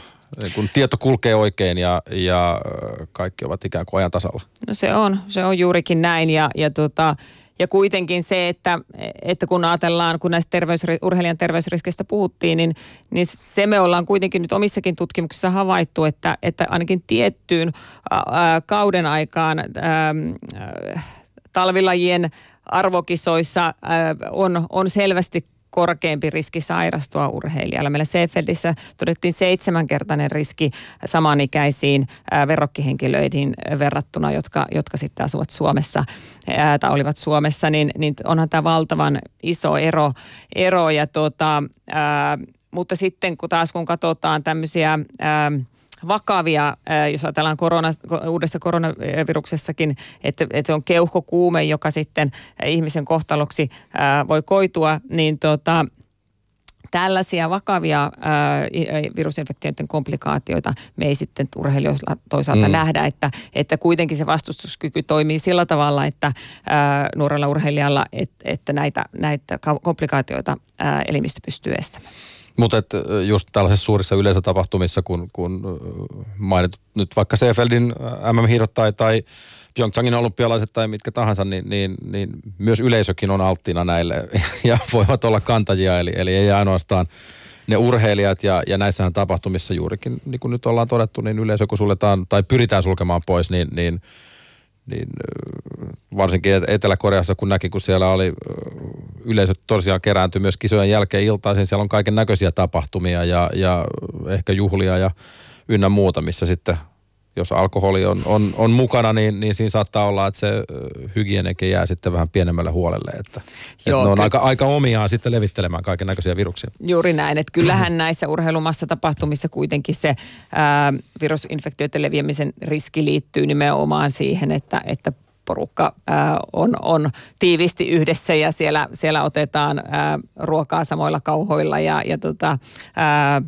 kun tieto kulkee oikein ja, ja kaikki ovat ikään kuin ajan tasalla. No se on, se on juurikin näin ja, ja, tota, ja kuitenkin se, että, että kun ajatellaan, kun näistä terveys, urheilijan terveysriskeistä puhuttiin, niin, niin se me ollaan kuitenkin nyt omissakin tutkimuksissa havaittu, että, että ainakin tiettyyn ää, kauden aikaan ää, talvilajien arvokisoissa ää, on, on selvästi korkeampi riski sairastua urheilijalla. Meillä Seefeldissä todettiin seitsemänkertainen riski samanikäisiin verrokkihenkilöihin verrattuna, jotka, jotka sitten asuvat Suomessa ää, tai olivat Suomessa, niin, niin onhan tämä valtavan iso ero. ero ja tuota, ää, mutta sitten kun taas kun katsotaan tämmöisiä... Ää, vakavia, jos ajatellaan korona, uudessa koronaviruksessakin, että, että on keuhkokuume, joka sitten ihmisen kohtaloksi voi koitua, niin tota, tällaisia vakavia ää, virusinfektioiden komplikaatioita me ei sitten urheilijoilla toisaalta mm. nähdä, että, että kuitenkin se vastustuskyky toimii sillä tavalla, että ää, nuorella urheilijalla, et, että näitä, näitä komplikaatioita ää, elimistö pystyy estämään. Mutta just tällaisissa suurissa yleisötapahtumissa, kun, kun mainit nyt vaikka Seefeldin MM-hiirot tai, tai Pyeongchangin olympialaiset tai mitkä tahansa, niin, niin, niin myös yleisökin on alttina näille ja voivat olla kantajia. Eli, eli ei ainoastaan ne urheilijat ja, ja näissähän tapahtumissa juurikin, niin kuin nyt ollaan todettu, niin yleisö kun suljetaan tai pyritään sulkemaan pois, niin, niin – niin varsinkin Etelä-Koreassa, kun näki, kun siellä oli yleisöt tosiaan kerääntyi myös kisojen jälkeen iltaisin, siellä on kaiken näköisiä tapahtumia ja, ja ehkä juhlia ja ynnä muuta, missä sitten jos alkoholi on, on, on mukana, niin, niin siinä saattaa olla, että se hygienikin jää sitten vähän pienemmälle huolelle. Että, Joo, että ne on aika, aika omiaan sitten levittelemään kaiken näköisiä viruksia. Juuri näin, että kyllähän näissä urheilumassa tapahtumissa kuitenkin se ää, virusinfektioiden leviämisen riski liittyy nimenomaan siihen, että, että porukka ää, on, on tiivisti yhdessä ja siellä, siellä otetaan ää, ruokaa samoilla kauhoilla ja, ja tota, ää,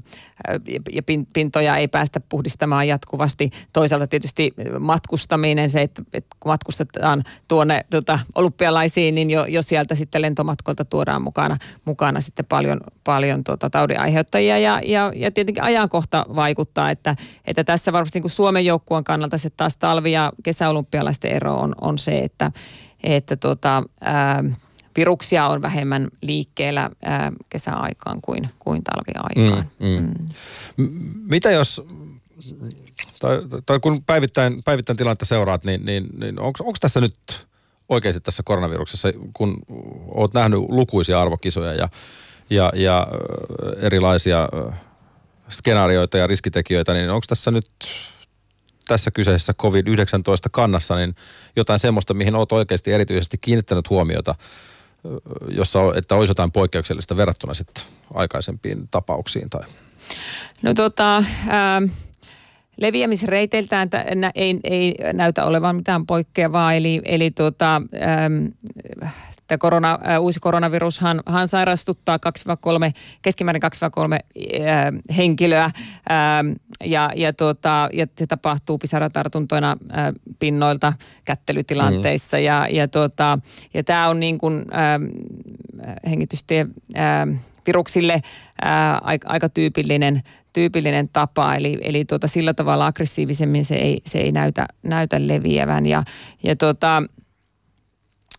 ja pintoja ei päästä puhdistamaan jatkuvasti. Toisaalta tietysti matkustaminen, se, että, että kun matkustetaan tuonne tota, olympialaisiin, niin jo, jo sieltä sitten lentomatkolta tuodaan mukana, mukana sitten paljon, paljon tota, taudin aiheuttajia ja, ja, ja tietenkin ajankohta vaikuttaa, että, että tässä varmasti niin kuin Suomen joukkueen kannalta se taas talvi- ja kesäolympialaisten ero on, on se, että, että tota, ää, viruksia on vähemmän liikkeellä ää, kesäaikaan kuin, kuin talviaikaan. Mm, mm. Mm. Mitä jos, tai, tai kun päivittäin, päivittäin tilannetta seuraat, niin, niin, niin onko tässä nyt oikeasti tässä koronaviruksessa, kun olet nähnyt lukuisia arvokisoja ja, ja, ja erilaisia skenaarioita ja riskitekijöitä, niin onko tässä nyt tässä kyseisessä COVID-19 kannassa niin jotain semmoista, mihin olet oikeasti erityisesti kiinnittänyt huomiota – jossa, että olisi jotain poikkeuksellista verrattuna sitten aikaisempiin tapauksiin? Tai? No tota, ää, leviämisreiteiltään ei, ei näytä olevan mitään poikkeavaa, eli, eli tota, ää, Tämä korona, uusi koronavirushan hän sairastuttaa 2-3, keskimäärin 2-3 ää, henkilöä ää, ja, ja, tuota, ja se tapahtuu pisaratartuntoina ää, pinnoilta kättelytilanteissa mm. ja, ja, tuota, ja tämä on niin kuin ää, hengitystie ää, viruksille ää, aika, aika tyypillinen, tyypillinen tapa, eli, eli tuota, sillä tavalla aggressiivisemmin se ei, se ei näytä, näytä leviävän. Ja, ja tuota,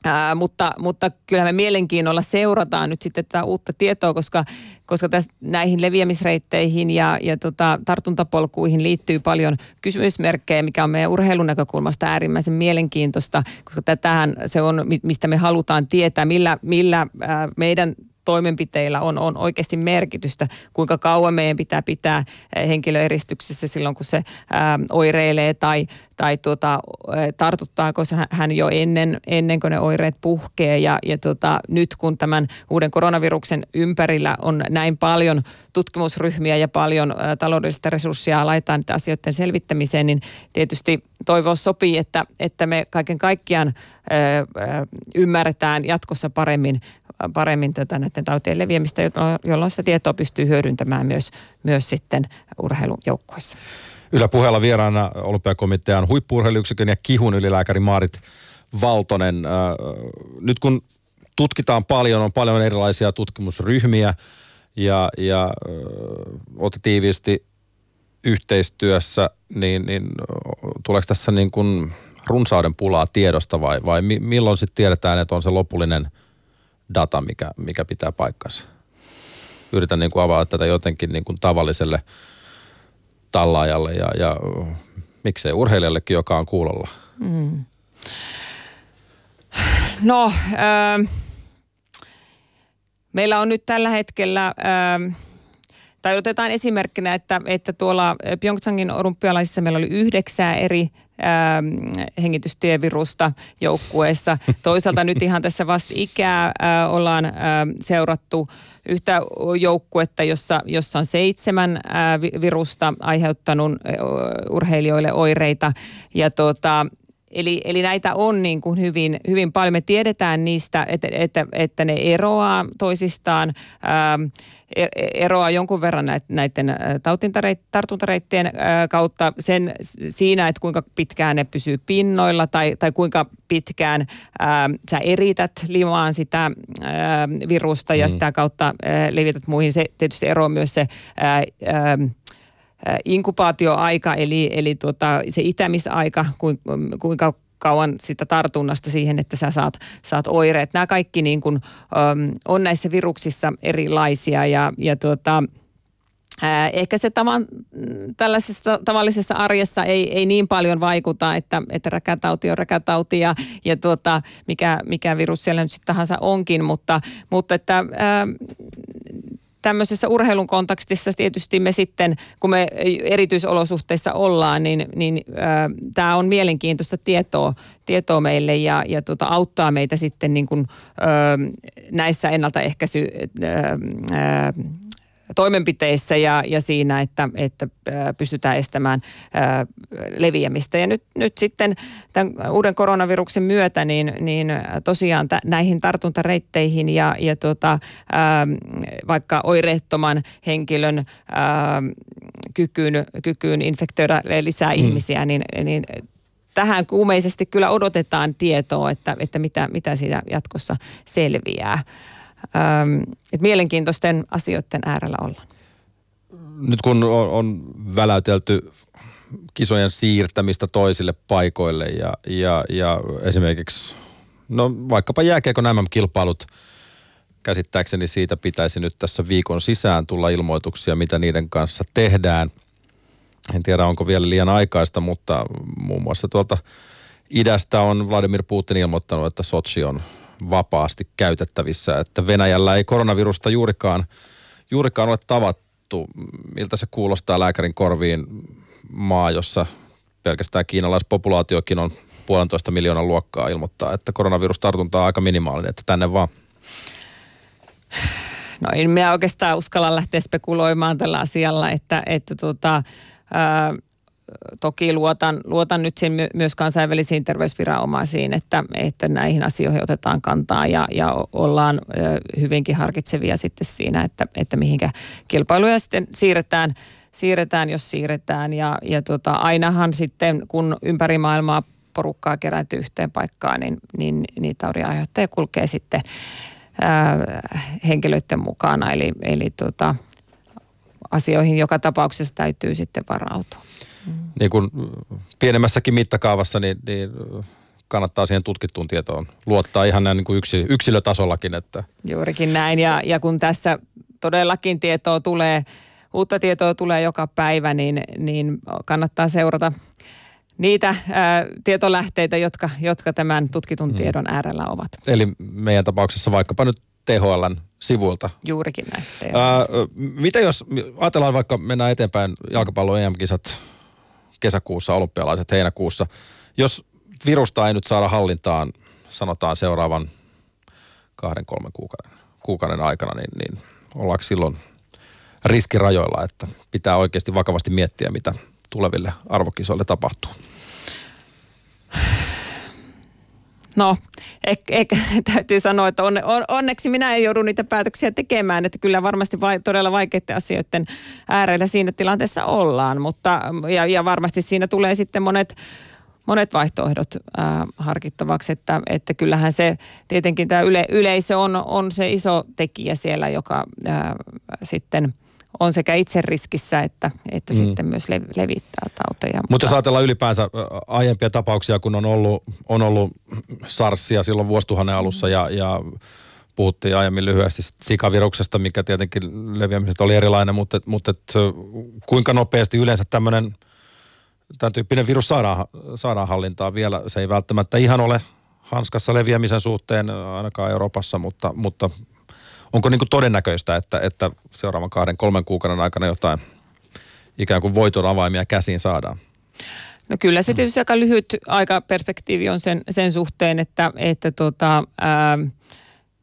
Ää, mutta, mutta kyllä me mielenkiinnolla seurataan nyt sitten tätä uutta tietoa, koska, koska täs, näihin leviämisreitteihin ja, ja tota, tartuntapolkuihin liittyy paljon kysymysmerkkejä, mikä on meidän urheilun näkökulmasta äärimmäisen mielenkiintoista, koska tätähän se on, mistä me halutaan tietää, millä, millä ää, meidän toimenpiteillä on, on oikeasti merkitystä, kuinka kauan meidän pitää pitää henkilöeristyksessä silloin, kun se ää, oireilee tai, tai tuota, tartuttaako se hän jo ennen, ennen kuin ne oireet puhkee. Ja, ja tuota, nyt kun tämän uuden koronaviruksen ympärillä on näin paljon tutkimusryhmiä ja paljon taloudellista resurssia laitetaan niitä asioiden selvittämiseen, niin tietysti toivoa sopii, että, että me kaiken kaikkiaan ää, ymmärretään jatkossa paremmin, paremmin tätä näiden tautien leviämistä, jolloin sitä tietoa pystyy hyödyntämään myös, myös sitten urheilujoukkoissa. Yläpuheella vieraana olympiakomitean huippuurheiluyksikön ja kihun ylilääkäri Maarit Valtonen. Nyt kun tutkitaan paljon, on paljon erilaisia tutkimusryhmiä ja, ja olette tiiviisti yhteistyössä, niin, niin tuleeko tässä niin kuin runsauden pulaa tiedosta vai, vai milloin sitten tiedetään, että on se lopullinen – data, mikä, mikä pitää paikkansa. Yritän niin kuin avata tätä jotenkin niin kuin tavalliselle tallaajalle ja, ja miksei urheilijallekin, joka on kuulolla. Mm. No, äh, meillä on nyt tällä hetkellä, äh, tai otetaan esimerkkinä, että, että tuolla Pyeongchangin olympialaisissa meillä oli yhdeksää eri Ähm, hengitystievirusta joukkueessa. Toisaalta nyt ihan tässä vasta ikää äh, ollaan äh, seurattu yhtä joukkuetta, jossa, jossa on seitsemän äh, virusta aiheuttanut urheilijoille oireita. Ja tuota, Eli, eli näitä on niin kuin hyvin, hyvin paljon. Me tiedetään niistä, että, että, että ne eroaa toisistaan, ää, ähm, e, eroaa jonkun verran näiden äh, tartuntareittien äh, kautta sen, siinä, että kuinka pitkään ne pysyy pinnoilla tai, tai kuinka pitkään ää, ähm, sä erität limaan sitä ää, ähm, virusta ja mm. sitä kautta ää, äh, levität muihin. Se tietysti eroaa myös se ää, ää, inkubaatioaika, eli, eli tuota, se itämisaika, kuinka kauan sitä tartunnasta siihen, että sä saat, saat oireet. Nämä kaikki niin kuin, on näissä viruksissa erilaisia ja, ja tuota, ehkä se tavan, tällaisessa tavallisessa arjessa ei, ei niin paljon vaikuta, että, että räkätauti on räkätauti ja, ja tuota, mikä, mikä virus siellä nyt sitten tahansa onkin, mutta, mutta että, ää, tämmöisessä urheilun kontekstissa tietysti me sitten, kun me erityisolosuhteissa ollaan, niin, niin äh, tämä on mielenkiintoista tietoa, tietoa meille ja, ja tota, auttaa meitä sitten niin kuin, äh, näissä ennaltaehkäisy... Äh, äh, toimenpiteissä ja, ja siinä, että, että pystytään estämään ää, leviämistä. Ja nyt, nyt sitten tämän uuden koronaviruksen myötä, niin, niin tosiaan t- näihin tartuntareitteihin ja, ja tota, ää, vaikka oireettoman henkilön ää, kykyyn, kykyyn infektoida lisää mm. ihmisiä, niin, niin tähän kuumeisesti kyllä odotetaan tietoa, että, että mitä, mitä siitä jatkossa selviää. Ähm, että mielenkiintoisten asioiden äärellä ollaan. Nyt kun on, on väläytelty kisojen siirtämistä toisille paikoille ja, ja, ja esimerkiksi, no vaikkapa jääkeekö nämä kilpailut käsittääkseni siitä pitäisi nyt tässä viikon sisään tulla ilmoituksia, mitä niiden kanssa tehdään. En tiedä, onko vielä liian aikaista, mutta muun muassa tuolta idästä on Vladimir Putin ilmoittanut, että Sochi on vapaasti käytettävissä, että Venäjällä ei koronavirusta juurikaan, juurikaan ole tavattu. Miltä se kuulostaa lääkärin korviin maa, jossa pelkästään kiinalaispopulaatiokin on puolentoista miljoonan luokkaa ilmoittaa, että koronavirustartunta on aika minimaalinen, että tänne vaan. No en minä oikeastaan uskalla lähteä spekuloimaan tällä asialla, että, että tota, ää, toki luotan, luotan nyt sen my, myös kansainvälisiin terveysviranomaisiin, että, että näihin asioihin otetaan kantaa ja, ja ollaan hyvinkin harkitsevia sitten siinä, että, että mihinkä kilpailuja sitten siirretään, siirretään jos siirretään. Ja, ja tota, ainahan sitten, kun ympäri maailmaa porukkaa kerääntyy yhteen paikkaan, niin, niin, niin tauriaiheuttajia kulkee sitten ää, henkilöiden mukana. Eli, eli tota, asioihin joka tapauksessa täytyy sitten varautua. Mm. Niin kuin pienemmässäkin mittakaavassa, niin, niin kannattaa siihen tutkittuun tietoon luottaa ihan näin niin kuin yksi, yksilötasollakin. Että. Juurikin näin ja, ja kun tässä todellakin tietoa tulee, uutta tietoa tulee joka päivä, niin, niin kannattaa seurata niitä ää, tietolähteitä, jotka, jotka tämän tutkitun hmm. tiedon äärellä ovat. Eli meidän tapauksessa vaikkapa nyt THLn sivuilta. Juurikin näin. Ää, mitä jos, ajatellaan vaikka mennään eteenpäin jalkapallon EM-kisat kesäkuussa, olympialaiset heinäkuussa. Jos virusta ei nyt saada hallintaan, sanotaan seuraavan kahden, kolmen kuukauden, kuukauden aikana, niin, niin ollaanko silloin riskirajoilla, että pitää oikeasti vakavasti miettiä, mitä tuleville arvokisoille tapahtuu? No, ehkä, ehkä täytyy sanoa, että on, on, onneksi minä en joudu niitä päätöksiä tekemään, että kyllä varmasti vai, todella vaikeiden asioiden äärellä siinä tilanteessa ollaan, mutta ja, ja varmasti siinä tulee sitten monet monet vaihtoehdot ää, harkittavaksi, että, että kyllähän se tietenkin tämä yle, yleisö on, on se iso tekijä siellä, joka ää, sitten – on sekä itse riskissä että, että mm. sitten myös levittää tauteja. Mutta, mutta jos ajatellaan ylipäänsä aiempia tapauksia, kun on ollut, on ollut SARSia silloin vuosituhannen alussa ja, ja puhuttiin aiemmin lyhyesti sikaviruksesta, mikä tietenkin leviämiset oli erilainen, mutta, mutta et, kuinka nopeasti yleensä tämmöinen tämän tyyppinen virus saadaan, saadaan hallintaan vielä. Se ei välttämättä ihan ole hanskassa leviämisen suhteen ainakaan Euroopassa, mutta, mutta onko niin kuin todennäköistä, että, että seuraavan kahden, kolmen kuukauden aikana jotain ikään kuin voiton avaimia käsiin saadaan? No kyllä se tietysti aika lyhyt aikaperspektiivi on sen, sen suhteen, että, että tota, ää,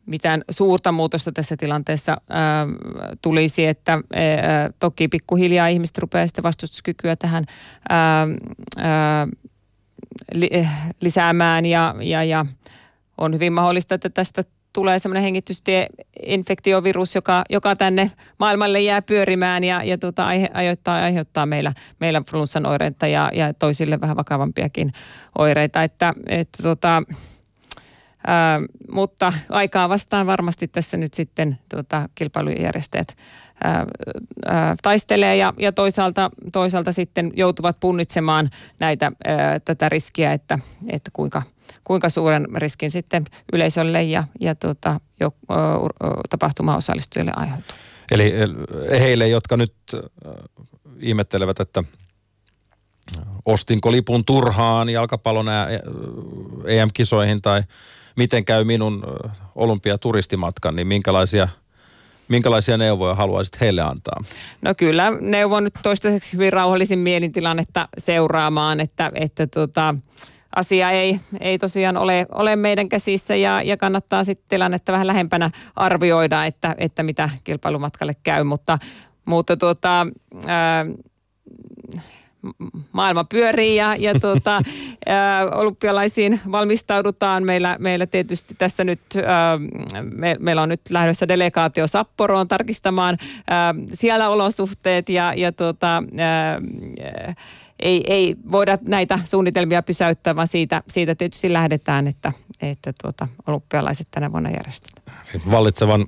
mitään suurta muutosta tässä tilanteessa ää, tulisi, että ää, toki pikkuhiljaa ihmiset rupeaa sitten vastustuskykyä tähän ää, ää, li, lisäämään ja, ja, ja on hyvin mahdollista, että tästä tulee semmoinen hengitystieinfektiovirus, joka, joka tänne maailmalle jää pyörimään ja, ja tota, aiheuttaa, aiheuttaa meillä, meillä flunssan oireita ja, ja toisille vähän vakavampiakin oireita. Että, että tota, ää, mutta aikaa vastaan varmasti tässä nyt sitten tota, kilpailujärjestäjät ää, ää, taistelee ja, ja toisaalta, toisaalta sitten joutuvat punnitsemaan näitä, ää, tätä riskiä, että, että kuinka – kuinka suuren riskin sitten yleisölle ja, ja tuota, jo, ö, tapahtuma osallistujille aiheutuu. Eli heille, jotka nyt ihmettelevät, että ostinko lipun turhaan jalkapallon EM-kisoihin tai miten käy minun olympiaturistimatkan, niin minkälaisia – Minkälaisia neuvoja haluaisit heille antaa? No kyllä neuvon nyt toistaiseksi hyvin rauhallisin mielintilannetta seuraamaan, että, että tota, asia ei, ei tosiaan ole, ole meidän käsissä ja, ja kannattaa sitten tilannetta vähän lähempänä arvioida, että, että mitä kilpailumatkalle käy, mutta, mutta tuota, ää, maailma pyörii ja, ja tuota, ää, olympialaisiin valmistaudutaan. Meillä, meillä tietysti tässä nyt, ää, me, meillä on nyt lähdössä delegaatio Sapporoon tarkistamaan ää, siellä olosuhteet ja, ja tuota, ää, ei, ei voida näitä suunnitelmia pysäyttää, vaan siitä, siitä tietysti lähdetään, että, että tuota, olympialaiset tänä vuonna järjestetään. Vallitsevan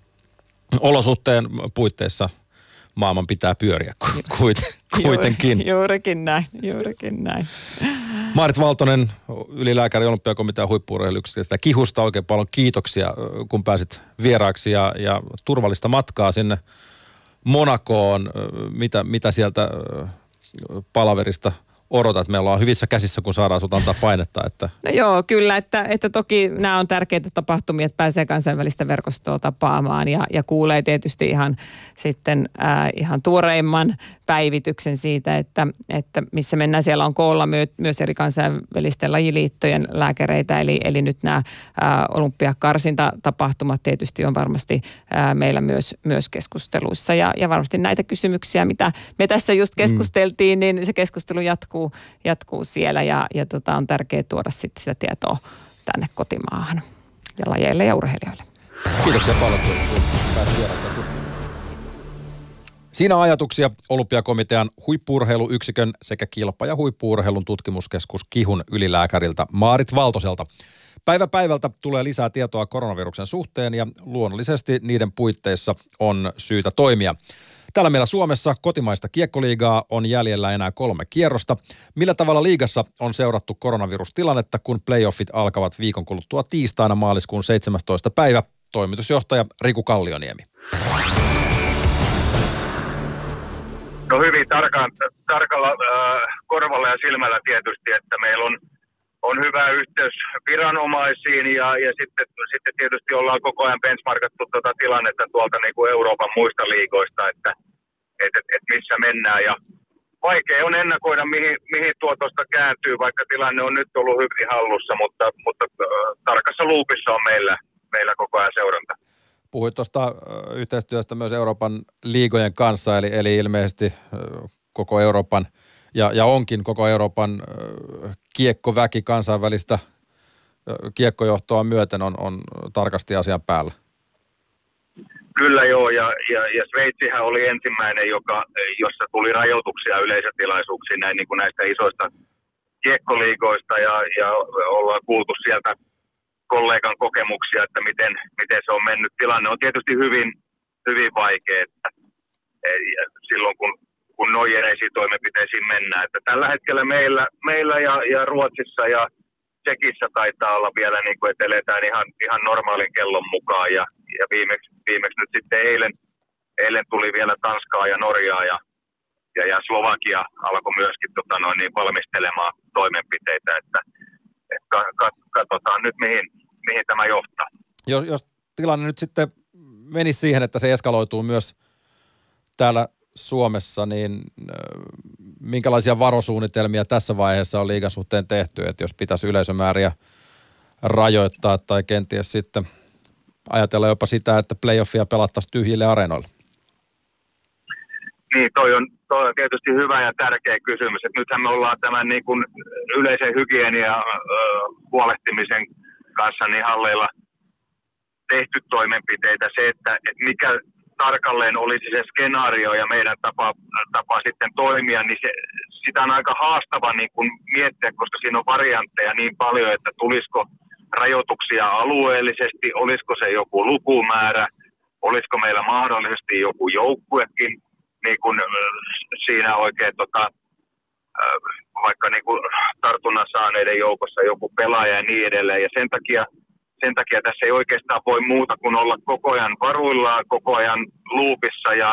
olosuhteen puitteissa maailman pitää pyöriä kuitenkin. Juuri, juurikin näin, juurikin näin. Maarit Valtonen, ylilääkäri olympiakomitean huippuurheiluyksikköstä. Kihusta oikein paljon kiitoksia, kun pääsit vieraaksi ja, ja turvallista matkaa sinne Monakoon. Mitä, mitä sieltä palaverista odotat? Meillä on hyvissä käsissä, kun saadaan sinut antaa painetta. Että... No joo, kyllä, että, että toki nämä on tärkeitä tapahtumia, että pääsee kansainvälistä verkostoa tapaamaan ja, ja kuulee tietysti ihan sitten äh, ihan tuoreimman päivityksen siitä, että, että missä mennään. Siellä on koolla myö, myös eri kansainvälisten lajiliittojen lääkäreitä, eli, eli nyt nämä olympiakarsintatapahtumat tietysti on varmasti äh, meillä myös, myös keskusteluissa ja, ja varmasti näitä kysymyksiä, mitä me tässä just mm. keskusteltiin, mm. niin se keskustelu jatkuu, jatkuu siellä ja, ja tota, on tärkeää tuoda sit sitä tietoa tänne kotimaahan ja lajeille ja urheilijoille. Kiitoksia paljon, kun Siinä ajatuksia Olympiakomitean huippuurheiluyksikön sekä kilpa- ja huippuurheilun tutkimuskeskus Kihun ylilääkäriltä Maarit Valtoselta. Päivä päivältä tulee lisää tietoa koronaviruksen suhteen ja luonnollisesti niiden puitteissa on syytä toimia. Täällä meillä Suomessa kotimaista kiekkoliigaa on jäljellä enää kolme kierrosta. Millä tavalla liigassa on seurattu koronavirustilannetta, kun playoffit alkavat viikon kuluttua tiistaina maaliskuun 17. päivä? Toimitusjohtaja Riku Kallioniemi. No hyvin tarkan, tarkalla äh, korvalla ja silmällä tietysti, että meillä on, on hyvä yhteys viranomaisiin ja, ja sitten, sitten tietysti ollaan koko ajan benchmarkattu tuota tilannetta tuolta niin kuin Euroopan muista liigoista, että et, et, et missä mennään ja vaikea on ennakoida, mihin, mihin tuo tuosta kääntyy, vaikka tilanne on nyt ollut hyvin hallussa, mutta, mutta äh, tarkassa luupissa on meillä, meillä koko ajan seuranta. Puhuit tuosta yhteistyöstä myös Euroopan liigojen kanssa, eli, eli ilmeisesti koko Euroopan ja, ja onkin koko Euroopan kiekkoväki kansainvälistä kiekkojohtoa myöten on, on tarkasti asian päällä. Kyllä joo, ja, ja, ja Sveitsihän oli ensimmäinen, joka, jossa tuli rajoituksia yleisötilaisuuksiin näin, niin kuin näistä isoista kiekkoliigoista, ja, ja ollaan kuultu sieltä kollegan kokemuksia, että miten, miten se on mennyt. Tilanne on tietysti hyvin, hyvin vaikea, että silloin kun, kun noin toimenpiteisiin mennään. Että tällä hetkellä meillä, meillä ja, ja Ruotsissa ja Tsekissä taitaa olla vielä niin kuin, että eletään ihan, ihan normaalin kellon mukaan. Ja, ja viimeksi, viimeksi nyt sitten eilen, eilen tuli vielä Tanskaa ja Norjaa ja, ja, ja Slovakia alkoi myöskin tota noin, niin valmistelemaan toimenpiteitä, että katsotaan nyt mihin, mihin tämä johtaa. Jos, jos tilanne nyt sitten menisi siihen, että se eskaloituu myös täällä Suomessa, niin minkälaisia varosuunnitelmia tässä vaiheessa on liigan suhteen tehty, että jos pitäisi yleisömääriä rajoittaa tai kenties sitten ajatella jopa sitä, että playoffia pelattaisiin tyhjille areenoille? Niin, toi on, toi on tietysti hyvä ja tärkeä kysymys. Et nythän me ollaan tämän niin kuin yleisen hygienia huolehtimisen kanssa niin halleilla tehty toimenpiteitä. Se, että, että mikä tarkalleen olisi se skenaario ja meidän tapa, tapa sitten toimia, niin se, sitä on aika haastava niin kuin miettiä, koska siinä on variantteja niin paljon, että tulisiko rajoituksia alueellisesti, olisiko se joku lukumäärä, olisiko meillä mahdollisesti joku joukkuekin niin kuin siinä oikein tota, vaikka niin kuin tartunnan saaneiden joukossa joku pelaaja ja niin edelleen. Ja sen takia, sen takia tässä ei oikeastaan voi muuta kuin olla koko ajan varuillaan, koko ajan luupissa ja,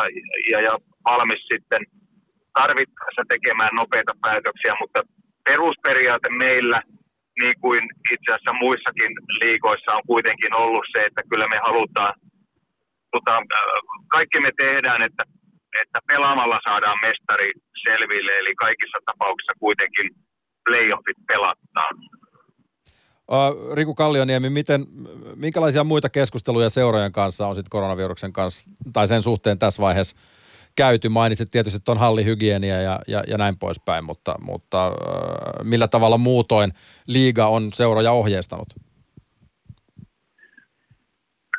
ja, ja valmis sitten tarvittaessa tekemään nopeita päätöksiä, mutta perusperiaate meillä, niin kuin itse asiassa muissakin liigoissa on kuitenkin ollut se, että kyllä me halutaan, tota, kaikki me tehdään, että että pelaamalla saadaan mestari selville, eli kaikissa tapauksissa kuitenkin playoffit pelataan. Riku Kallioniemi, miten, minkälaisia muita keskusteluja seurojen kanssa on sitten koronaviruksen kanssa, tai sen suhteen tässä vaiheessa käyty? Mainitsit tietysti tuon hallihygienia ja, ja, ja näin poispäin, mutta, mutta millä tavalla muutoin liiga on seuroja ohjeistanut?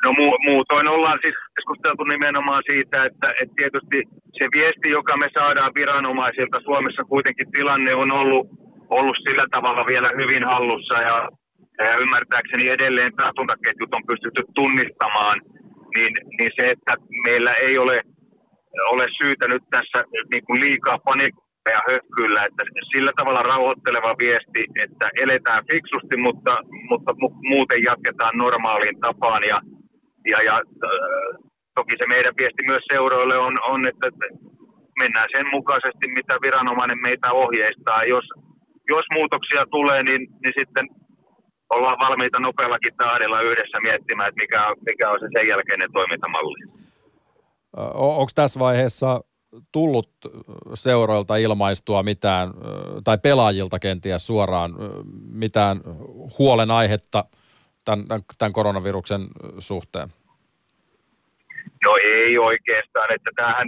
No mu- muutoin ollaan siis keskusteltu nimenomaan siitä, että, että tietysti se viesti, joka me saadaan viranomaisilta Suomessa kuitenkin tilanne on ollut, ollut sillä tavalla vielä hyvin hallussa ja, ja ymmärtääkseni edelleen tartuntaketjut on pystytty tunnistamaan, niin, niin se, että meillä ei ole, ole syytä nyt tässä niin kuin liikaa panikkoa ja hökkyillä, että sillä tavalla rauhoitteleva viesti, että eletään fiksusti, mutta, mutta muuten jatketaan normaaliin tapaan ja ja, ja äh, toki se meidän viesti myös seuroille on, on että mennään sen mukaisesti, mitä viranomainen meitä ohjeistaa. Jos, jos muutoksia tulee, niin, niin sitten ollaan valmiita nopeallakin tahdilla yhdessä miettimään, että mikä, mikä on se sen jälkeinen toimintamalli. Onko tässä vaiheessa tullut seuroilta ilmaistua mitään, tai pelaajilta kenties suoraan mitään huolenaihetta tämän, tämän koronaviruksen suhteen? No ei oikeastaan, että tämähän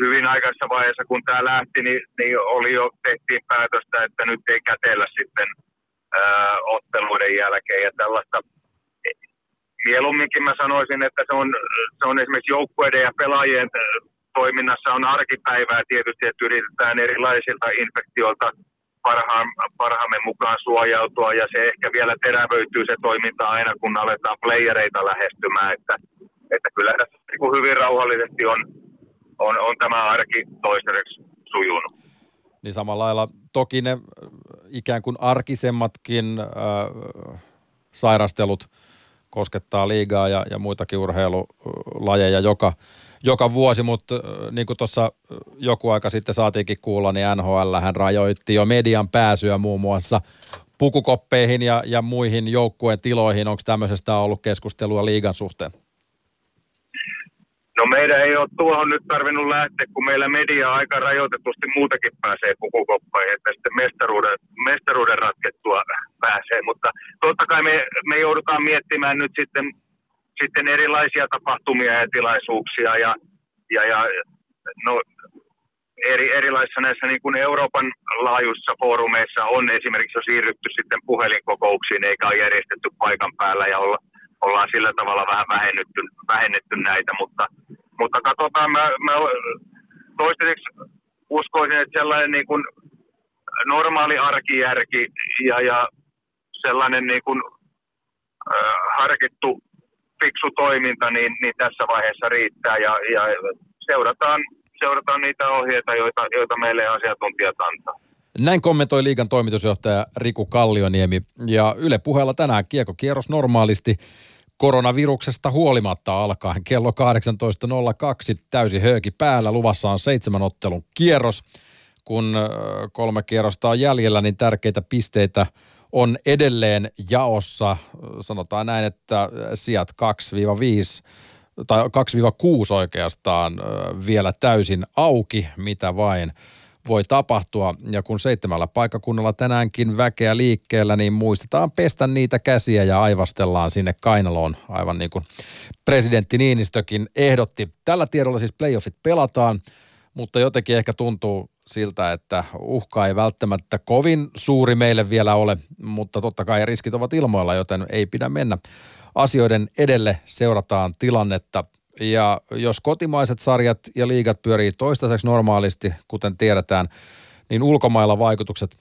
hyvin aikaisessa vaiheessa, kun tämä lähti, niin, niin oli jo tehtiin päätöstä, että nyt ei kätellä sitten ää, otteluiden jälkeen ja tällaista. Mieluumminkin mä sanoisin, että se on, se on esimerkiksi joukkueiden ja pelaajien toiminnassa on arkipäivää tietysti, että yritetään erilaisilta infektioilta parhaan, parhaamme mukaan suojautua ja se ehkä vielä terävöityy se toiminta aina, kun aletaan playereita lähestymään, että, että kyllä tässä niin hyvin rauhallisesti on, on, on tämä arki toistaiseksi sujunut. Niin samalla lailla toki ne ikään kuin arkisemmatkin äh, sairastelut koskettaa liigaa ja, ja muitakin urheilulajeja joka, joka vuosi, mutta niin kuin tuossa joku aika sitten saatiinkin kuulla, niin NHL hän rajoitti jo median pääsyä muun muassa pukukoppeihin ja, ja muihin joukkueen tiloihin. Onko tämmöisestä ollut keskustelua liigan suhteen? No meidän ei ole tuohon nyt tarvinnut lähteä, kun meillä media aika rajoitetusti muutakin pääsee pukukoppeihin, että sitten mestaruuden, mestaruuden ratkettua pääsee. Mutta totta kai me, me joudutaan miettimään nyt sitten, sitten erilaisia tapahtumia ja tilaisuuksia ja, ja, ja no, eri, erilaisissa näissä niin kuin Euroopan laajuisissa foorumeissa on esimerkiksi jo siirrytty sitten puhelinkokouksiin eikä ole järjestetty paikan päällä ja olla, ollaan sillä tavalla vähän vähennetty, vähennetty näitä, mutta, mutta katsotaan, mä, mä toistaiseksi uskoisin, että sellainen niin kuin normaali arkijärki ja, ja sellainen niin kuin, äh, harkittu fiksu toiminta, niin, niin tässä vaiheessa riittää ja, ja seurataan, seurataan niitä ohjeita, joita, joita meille asiantuntijat antaa. Näin kommentoi liigan toimitusjohtaja Riku Kallioniemi. Ja Yle puheella tänään kiekokierros normaalisti koronaviruksesta huolimatta alkaen kello 18.02 täysi hööki päällä. Luvassa on seitsemän ottelun kierros. Kun kolme kierrosta on jäljellä, niin tärkeitä pisteitä on edelleen jaossa. Sanotaan näin, että sijat 2-5 tai 2-6 oikeastaan vielä täysin auki, mitä vain voi tapahtua. Ja kun seitsemällä paikkakunnalla tänäänkin väkeä liikkeellä, niin muistetaan pestä niitä käsiä ja aivastellaan sinne kainaloon, aivan niin kuin presidentti Niinistökin ehdotti. Tällä tiedolla siis playoffit pelataan, mutta jotenkin ehkä tuntuu siltä, että uhka ei välttämättä kovin suuri meille vielä ole, mutta totta kai riskit ovat ilmoilla, joten ei pidä mennä asioiden edelle, seurataan tilannetta ja jos kotimaiset sarjat ja liigat pyörii toistaiseksi normaalisti, kuten tiedetään, niin ulkomailla vaikutukset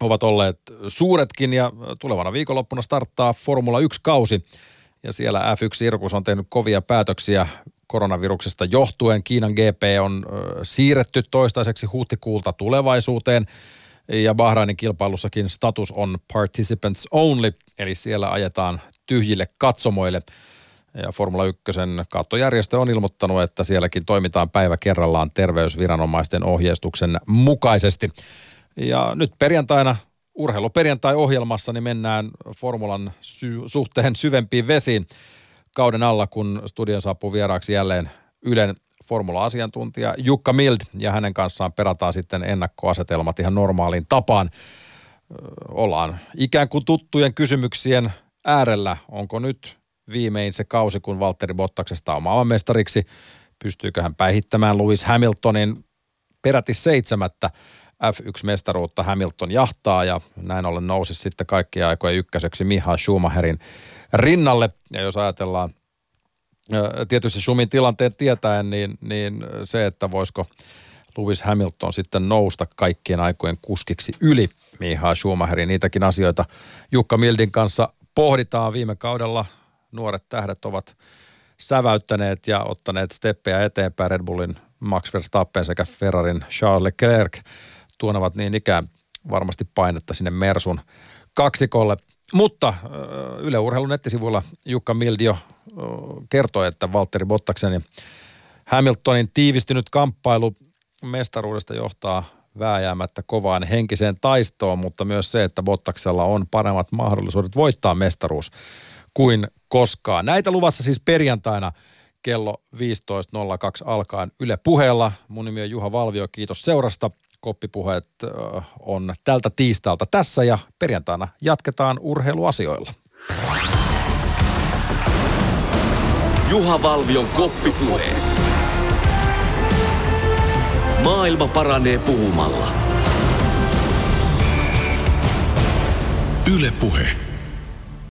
ovat olleet suuretkin ja tulevana viikonloppuna starttaa Formula 1-kausi. Ja siellä F1 Irkus on tehnyt kovia päätöksiä koronaviruksesta johtuen. Kiinan GP on siirretty toistaiseksi huhtikuulta tulevaisuuteen. Ja Bahrainin kilpailussakin status on participants only, eli siellä ajetaan tyhjille katsomoille – ja Formula 1 kattojärjestö on ilmoittanut, että sielläkin toimitaan päivä kerrallaan terveysviranomaisten ohjeistuksen mukaisesti. Ja nyt perjantaina urheiluperjantai-ohjelmassa niin mennään formulan sy- suhteen syvempiin vesiin kauden alla, kun studion saapuu vieraaksi jälleen Ylen formula-asiantuntija Jukka Mild ja hänen kanssaan perataan sitten ennakkoasetelmat ihan normaaliin tapaan. Ollaan ikään kuin tuttujen kysymyksien äärellä. Onko nyt viimein se kausi, kun Valtteri Bottaksesta on maailmanmestariksi. Pystyykö hän päihittämään Lewis Hamiltonin peräti seitsemättä F1-mestaruutta Hamilton jahtaa ja näin ollen nousi sitten kaikkia aikojen ykköseksi Miha Schumacherin rinnalle. Ja jos ajatellaan tietysti Schumin tilanteen tietäen, niin, niin se, että voisiko Lewis Hamilton sitten nousta kaikkien aikojen kuskiksi yli Miha Schumacherin, niitäkin asioita Jukka Mildin kanssa pohditaan viime kaudella nuoret tähdet ovat säväyttäneet ja ottaneet steppejä eteenpäin Red Bullin Max Verstappen sekä Ferrarin Charles Leclerc tuonavat niin ikään varmasti painetta sinne Mersun kaksikolle. Mutta Yle Urheilun nettisivuilla Jukka Mildio kertoi, että Valtteri Bottaksen Hamiltonin tiivistynyt kamppailu mestaruudesta johtaa vääjäämättä kovaan henkiseen taistoon, mutta myös se, että Bottaksella on paremmat mahdollisuudet voittaa mestaruus kuin koskaan. Näitä luvassa siis perjantaina kello 15.02 alkaen Yle puheella. Mun nimi on Juha Valvio, kiitos seurasta. Koppipuheet on tältä tiistalta tässä ja perjantaina jatketaan urheiluasioilla. Juha Valvion koppipuheet. Maailma paranee puhumalla. Yle Puhe.